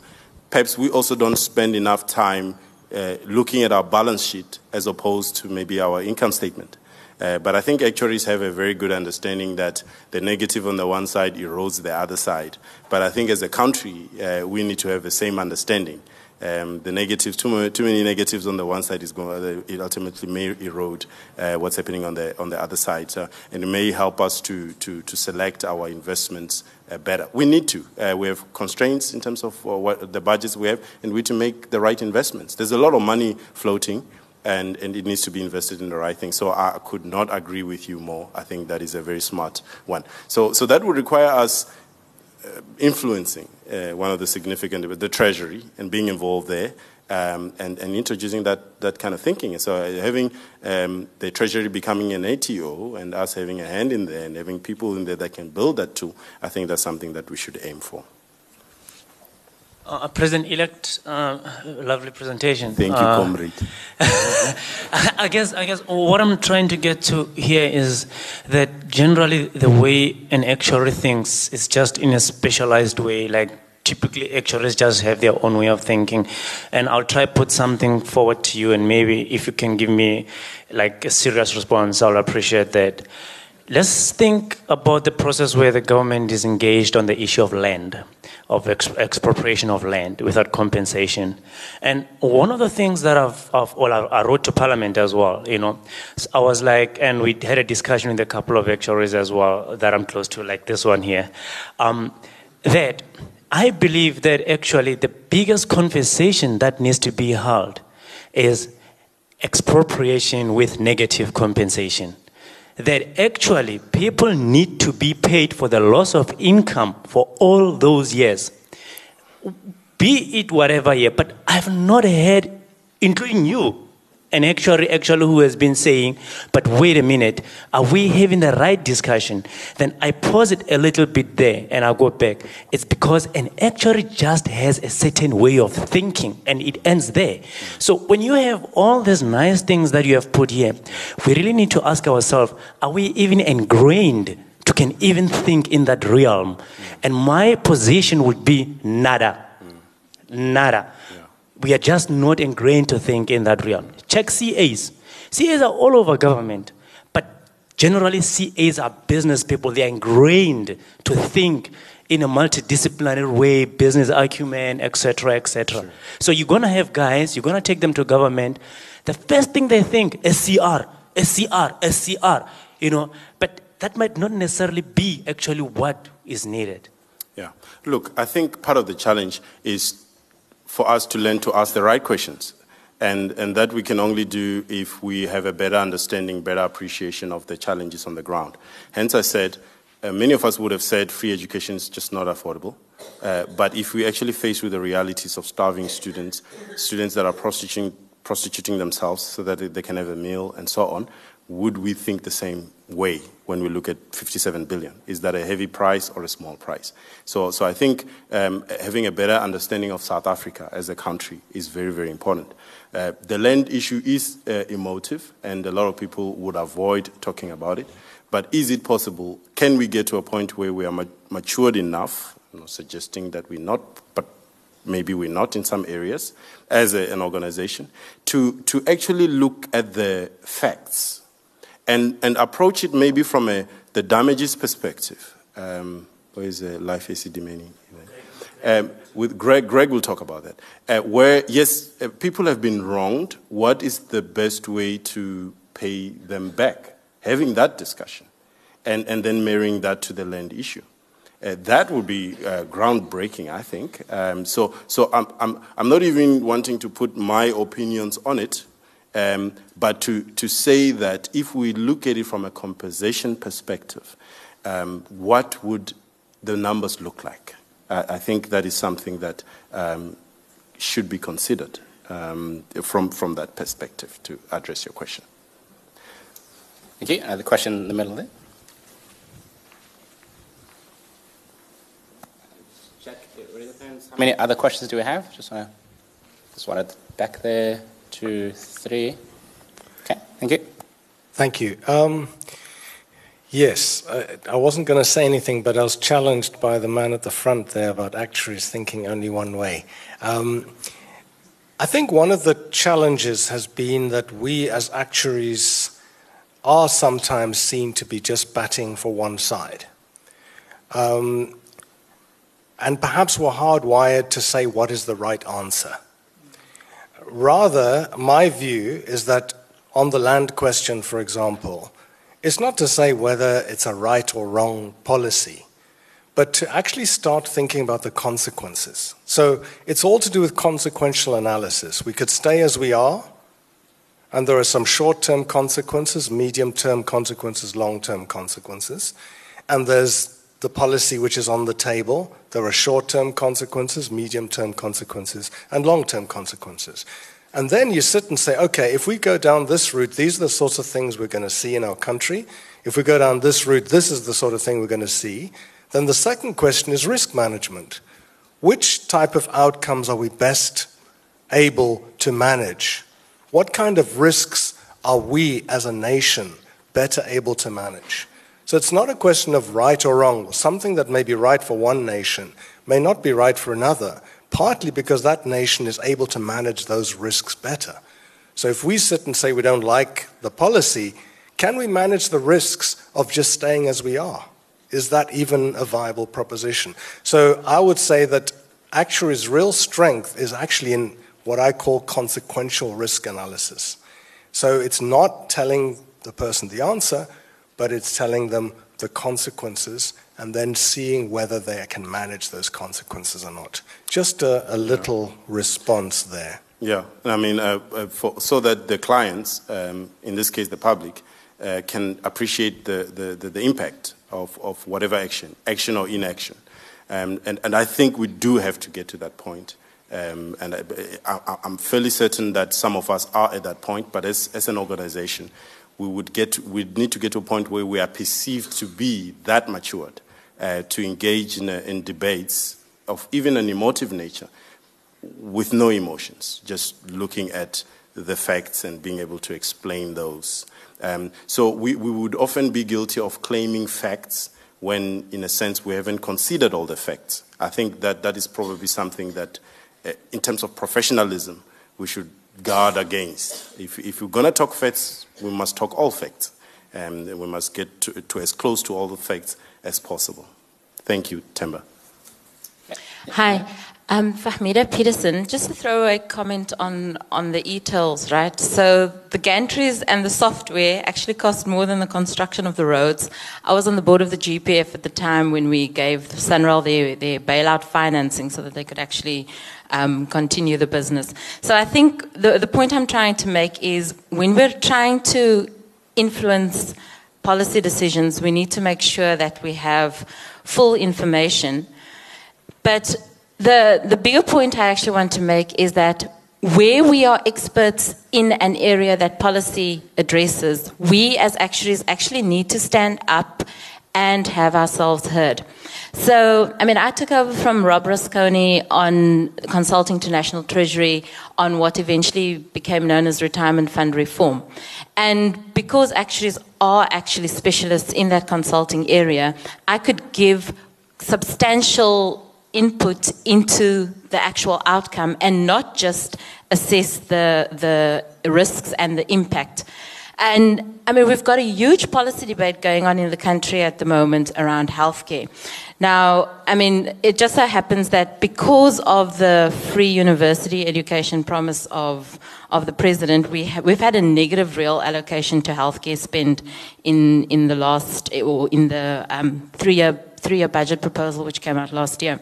perhaps we also don't spend enough time uh, looking at our balance sheet as opposed to maybe our income statement. Uh, but I think actuaries have a very good understanding that the negative on the one side erodes the other side. But I think as a country, uh, we need to have the same understanding. Um, the negatives, too, too, many negatives on the one side is going, it ultimately may erode uh, what's happening on the on the other side, so, and it may help us to to, to select our investments uh, better. We need to. Uh, we have constraints in terms of uh, what the budgets we have, and we need to make the right investments. There's a lot of money floating and, and it needs to be invested in the right thing. So I could not agree with you more. I think that is a very smart one. So, so that would require us uh, influencing uh, one of the significant, the Treasury, and being involved there. Um, and, and introducing that, that kind of thinking. So having um, the Treasury becoming an ATO and us having a hand in there and having people in there that can build that too, I think that's something that we should aim for. Uh, President-elect, uh, lovely presentation. Thank you, uh, comrade. I guess I guess what I'm trying to get to here is that generally the way an actuary thinks is just in a specialized way, like typically actuaries just have their own way of thinking and i'll try put something forward to you and maybe if you can give me like a serious response i'll appreciate that let's think about the process where the government is engaged on the issue of land, of ex- expropriation of land without compensation. And one of the things that I've, I've well, I wrote to Parliament as well, you know, I was like, and we had a discussion with a couple of actuaries as well that I'm close to, like this one here, um, that I believe that actually the biggest conversation that needs to be held is expropriation with negative compensation. That actually people need to be paid for the loss of income for all those years. Be it whatever year, but I've not heard, including you, and actually, actually, who has been saying, but wait a minute, are we having the right discussion? Then I pause it a little bit there and I'll go back. It's because an actuary just has a certain way of thinking and it ends there. So when you have all these nice things that you have put here, we really need to ask ourselves, are we even ingrained to can even think in that realm? And my position would be nada. Nada. We are just not ingrained to think in that realm. Check CAs. CAs are all over government, but generally CAs are business people. They are ingrained to think in a multidisciplinary way, business acumen, etc., etc. Sure. So you're gonna have guys, you're gonna take them to government. The first thing they think SCR, SCR, SCR. You know, but that might not necessarily be actually what is needed. Yeah. Look, I think part of the challenge is for us to learn to ask the right questions. And, and that we can only do if we have a better understanding, better appreciation of the challenges on the ground. Hence, I said, uh, many of us would have said free education is just not affordable. Uh, but if we actually face with the realities of starving students, students that are prostituting, prostituting themselves so that they can have a meal and so on, would we think the same way when we look at 57 billion? Is that a heavy price or a small price? So, so I think um, having a better understanding of South Africa as a country is very, very important. Uh, the land issue is uh, emotive, and a lot of people would avoid talking about it. But is it possible? Can we get to a point where we are ma- matured enough? I'm not suggesting that we're not, but maybe we're not in some areas as a, an organization, to, to actually look at the facts and, and approach it maybe from a, the damages perspective. Um, where is life AC demanding? Um, with Greg, Greg will talk about that. Uh, where, yes, uh, people have been wronged. What is the best way to pay them back? Having that discussion and, and then marrying that to the land issue. Uh, that would be uh, groundbreaking, I think. Um, so so I'm, I'm, I'm not even wanting to put my opinions on it um, but to, to say that if we look at it from a compensation perspective, um, what would the numbers look like? Uh, I think that is something that um, should be considered um, from, from that perspective to address your question. Thank you. Uh, the question in the middle there. Check. How many other questions do we have? Just want to, just wanted back there two, three. Okay, thank you. Thank you. Um, yes, I, I wasn't going to say anything, but I was challenged by the man at the front there about actuaries thinking only one way. Um, I think one of the challenges has been that we as actuaries are sometimes seen to be just batting for one side. Um, and perhaps we're hardwired to say what is the right answer. Rather, my view is that on the land question, for example, it's not to say whether it's a right or wrong policy, but to actually start thinking about the consequences. So it's all to do with consequential analysis. We could stay as we are, and there are some short term consequences, medium term consequences, long term consequences. And there's the policy which is on the table. There are short term consequences, medium term consequences, and long term consequences. And then you sit and say, okay, if we go down this route, these are the sorts of things we're going to see in our country. If we go down this route, this is the sort of thing we're going to see. Then the second question is risk management. Which type of outcomes are we best able to manage? What kind of risks are we as a nation better able to manage? So it's not a question of right or wrong. Something that may be right for one nation may not be right for another, partly because that nation is able to manage those risks better. So if we sit and say we don't like the policy, can we manage the risks of just staying as we are? Is that even a viable proposition? So I would say that actuaries' real strength is actually in what I call consequential risk analysis. So it's not telling the person the answer, but it's telling them the consequences and then seeing whether they can manage those consequences or not. Just a, a little response there. Yeah, I mean, uh, uh, for, so that the clients, um, in this case the public, uh, can appreciate the, the, the, the, impact of, of whatever action, action or inaction. Um, and, and I think we do have to get to that point. Um, and I, am fairly certain that some of us are at that point, but as, as an organization, we would get to, we need to get to a point where we are perceived to be that matured uh, to engage in, a, in debates of even an emotive nature with no emotions, just looking at the facts and being able to explain those. Um, so we, we would often be guilty of claiming facts when, in a sense, we haven't considered all the facts. I think that that is probably something that, uh, in terms of professionalism, we should guard against. If, if we're going to talk facts, we must talk all facts. And we must get to, to as close to all the facts as possible. Thank you, Themba. Hi. Um, Fahmida Peterson, just to throw a comment on, on the e-tolls, right? So the gantries and the software actually cost more than the construction of the roads. I was on the board of the GPF at the time when we gave SANRAL their, their bailout financing so that they could actually um, continue the business. So I think the, the point I'm trying to make is when we're trying to influence policy decisions, we need to make sure that we have full information. But the, the bigger point I actually want to make is that where we are experts in an area that policy addresses, we as actuaries actually need to stand up and have ourselves heard. So, I mean, I took over from Rob Rusconi on consulting to National Treasury on what eventually became known as retirement fund reform. And because actuaries are actually specialists in that consulting area, I could give substantial input into the actual outcome and not just assess the, the risks and the impact. And I mean, we've got a huge policy debate going on in the country at the moment around healthcare. Now, I mean, it just so happens that because of the free university education promise of, of the president, we ha- we've had a negative real allocation to healthcare spend in, in the last, or in the um, three year three-year budget proposal which came out last year.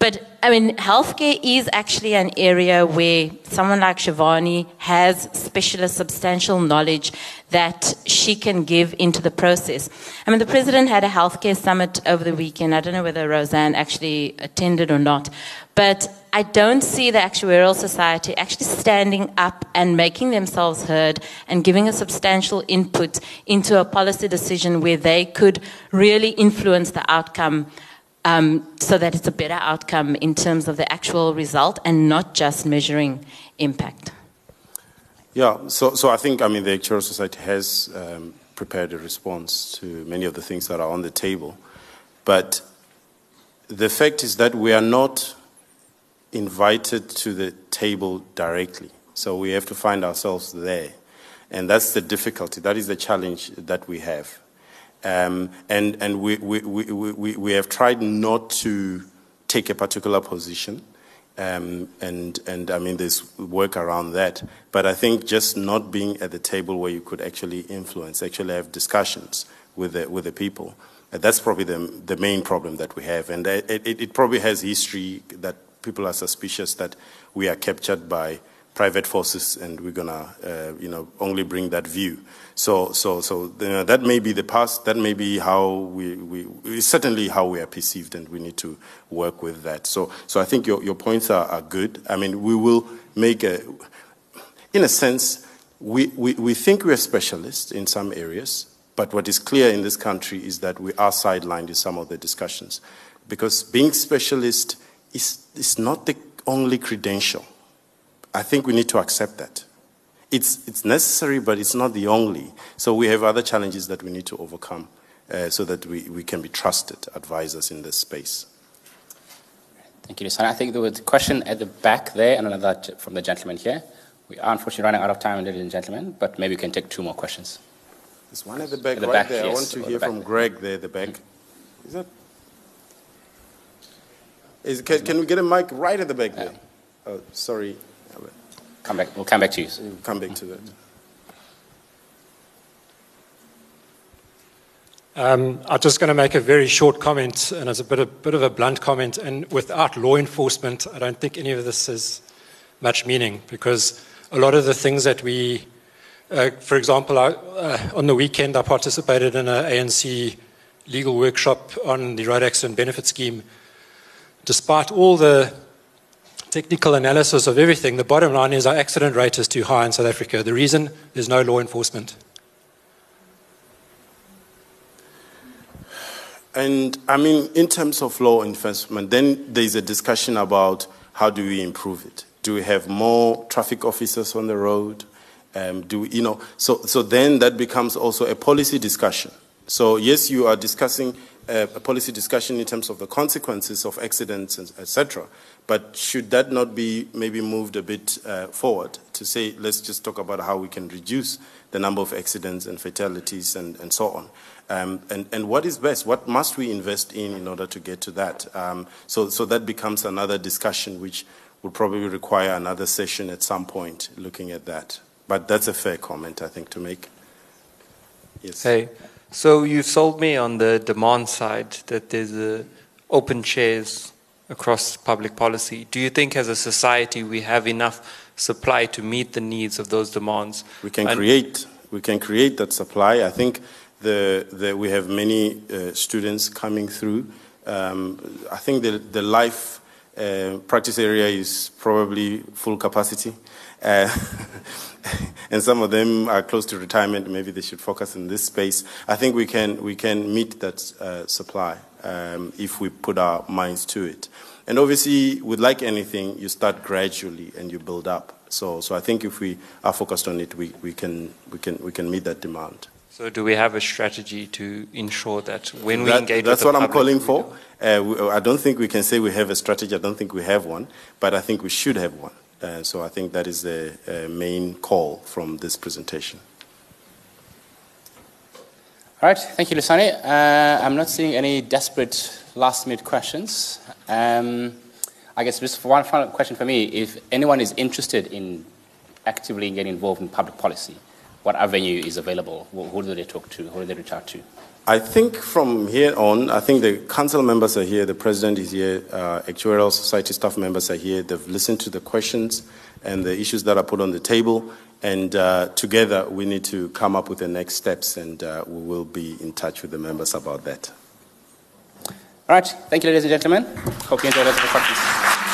But I mean, healthcare is actually an area where someone like Shivani has specialist, substantial knowledge that she can give into the process. I mean, the president had a healthcare summit over the weekend. I don't know whether Roseanne actually attended or not, but I don't see the Actuarial Society actually standing up and making themselves heard and giving a substantial input into a policy decision where they could really influence the outcome um, so that it's a better outcome in terms of the actual result and not just measuring impact. Yeah, so, so I think, I mean, the Actuarial Society has um, prepared a response to many of the things that are on the table. But the fact is that we are not invited to the table directly. So we have to find ourselves there. And that's the difficulty. That is the challenge that we have. Um, and and we, we, we, we, have tried not to take a particular position. Um, and, and I mean, there's work around that. But I think just not being at the table where you could actually influence, actually have discussions with the, with the people, uh, that's probably the, the main problem that we have. And it, it, it probably has history that people are suspicious that we are captured by private forces and we're gonna, uh, you know, only bring that view. So, so, so you know, that may be the past. That may be how we, we, certainly how we are perceived, and we need to work with that. So, so I think your, your points are, are good. I mean, we will make a, in a sense, we, we, we think we're specialists in some areas, but what is clear in this country is that we are sidelined in some of the discussions. Because being specialist is, is not the only credential. I think we need to accept that. It's, it's necessary, but it's not the only. So we have other challenges that we need to overcome uh, so that we, we can be trusted advisors in this space. Thank you, Lusani. I think there was a question at the back there and another from the gentleman here. We are unfortunately running out of time, ladies and gentlemen, but maybe we can take two more questions. There's one at the back At the right back, there. I want to hear from Greg there at the back. Is that? Is, can, can we get a mic right at the back there? Oh, sorry. Come back. We'll come back to you. We'll come back to that. Um, I'm just going to make a very short comment, and it's a bit, of, bit of a blunt comment. And without law enforcement, I don't think any of this has much meaning because a lot of the things that we, uh, for example, I, uh, on the weekend I participated in an ANC legal workshop on the road accident benefit scheme. Despite all the technical analysis of everything, the bottom line is our accident rate is too high in South Africa. The reason there's no law enforcement. And I mean, in terms of law enforcement, then there's a discussion about how do we improve it? Do we have more traffic officers on the road? Um, do we, you know? So, so then that becomes also a policy discussion. So yes, you are discussing uh, a policy discussion in terms of the consequences of accidents, etc. But should that not be maybe moved a bit uh, forward to say, let's just talk about how we can reduce the number of accidents and fatalities and, and so on? Um, and, and what is best? What must we invest in in order to get to that? Um, so, so that becomes another discussion which will probably require another session at some point looking at that. But that's a fair comment, I think, to make. Yes. Hey, so you've sold me on the demand side that there's a open chairs across public policy. Do you think as a society we have enough supply to meet the needs of those demands? We can And- create. We can create that supply. I think the, the, we have many uh, students coming through. Um, I think the, the life uh, practice area is probably full capacity. Uh, and some of them are close to retirement. Maybe they should focus in this space. I think we can, we can meet that uh, supply um, if we put our minds to it. And obviously, with like anything, you start gradually and you build up. So, so I think if we are focused on it, we, we, can, we, can, we can meet that demand. So do we have a strategy to ensure that when we That- engage that's with the what I'm calling for. Uh, we, I don't think we can say we have a strategy. I don't think we have one, but I think we should have one. Uh, so I think that is the uh, main call from this presentation. All right, thank you, Lusani. Uh, I'm not seeing any desperate last-minute questions. Um, I guess just one final question for me: If anyone is interested in actively getting involved in public policy, what avenue is available? Who, who do they talk to? Who do they reach out to? I think from here on, I think the council members are here, the president is here, uh, actuarial society staff members are here. They've listened to the questions and the issues that are put on the table, and uh, together we need to come up with the next steps, and uh, we will be in touch with the members about that. All right, thank you, ladies and gentlemen. Hope you enjoyed the conference.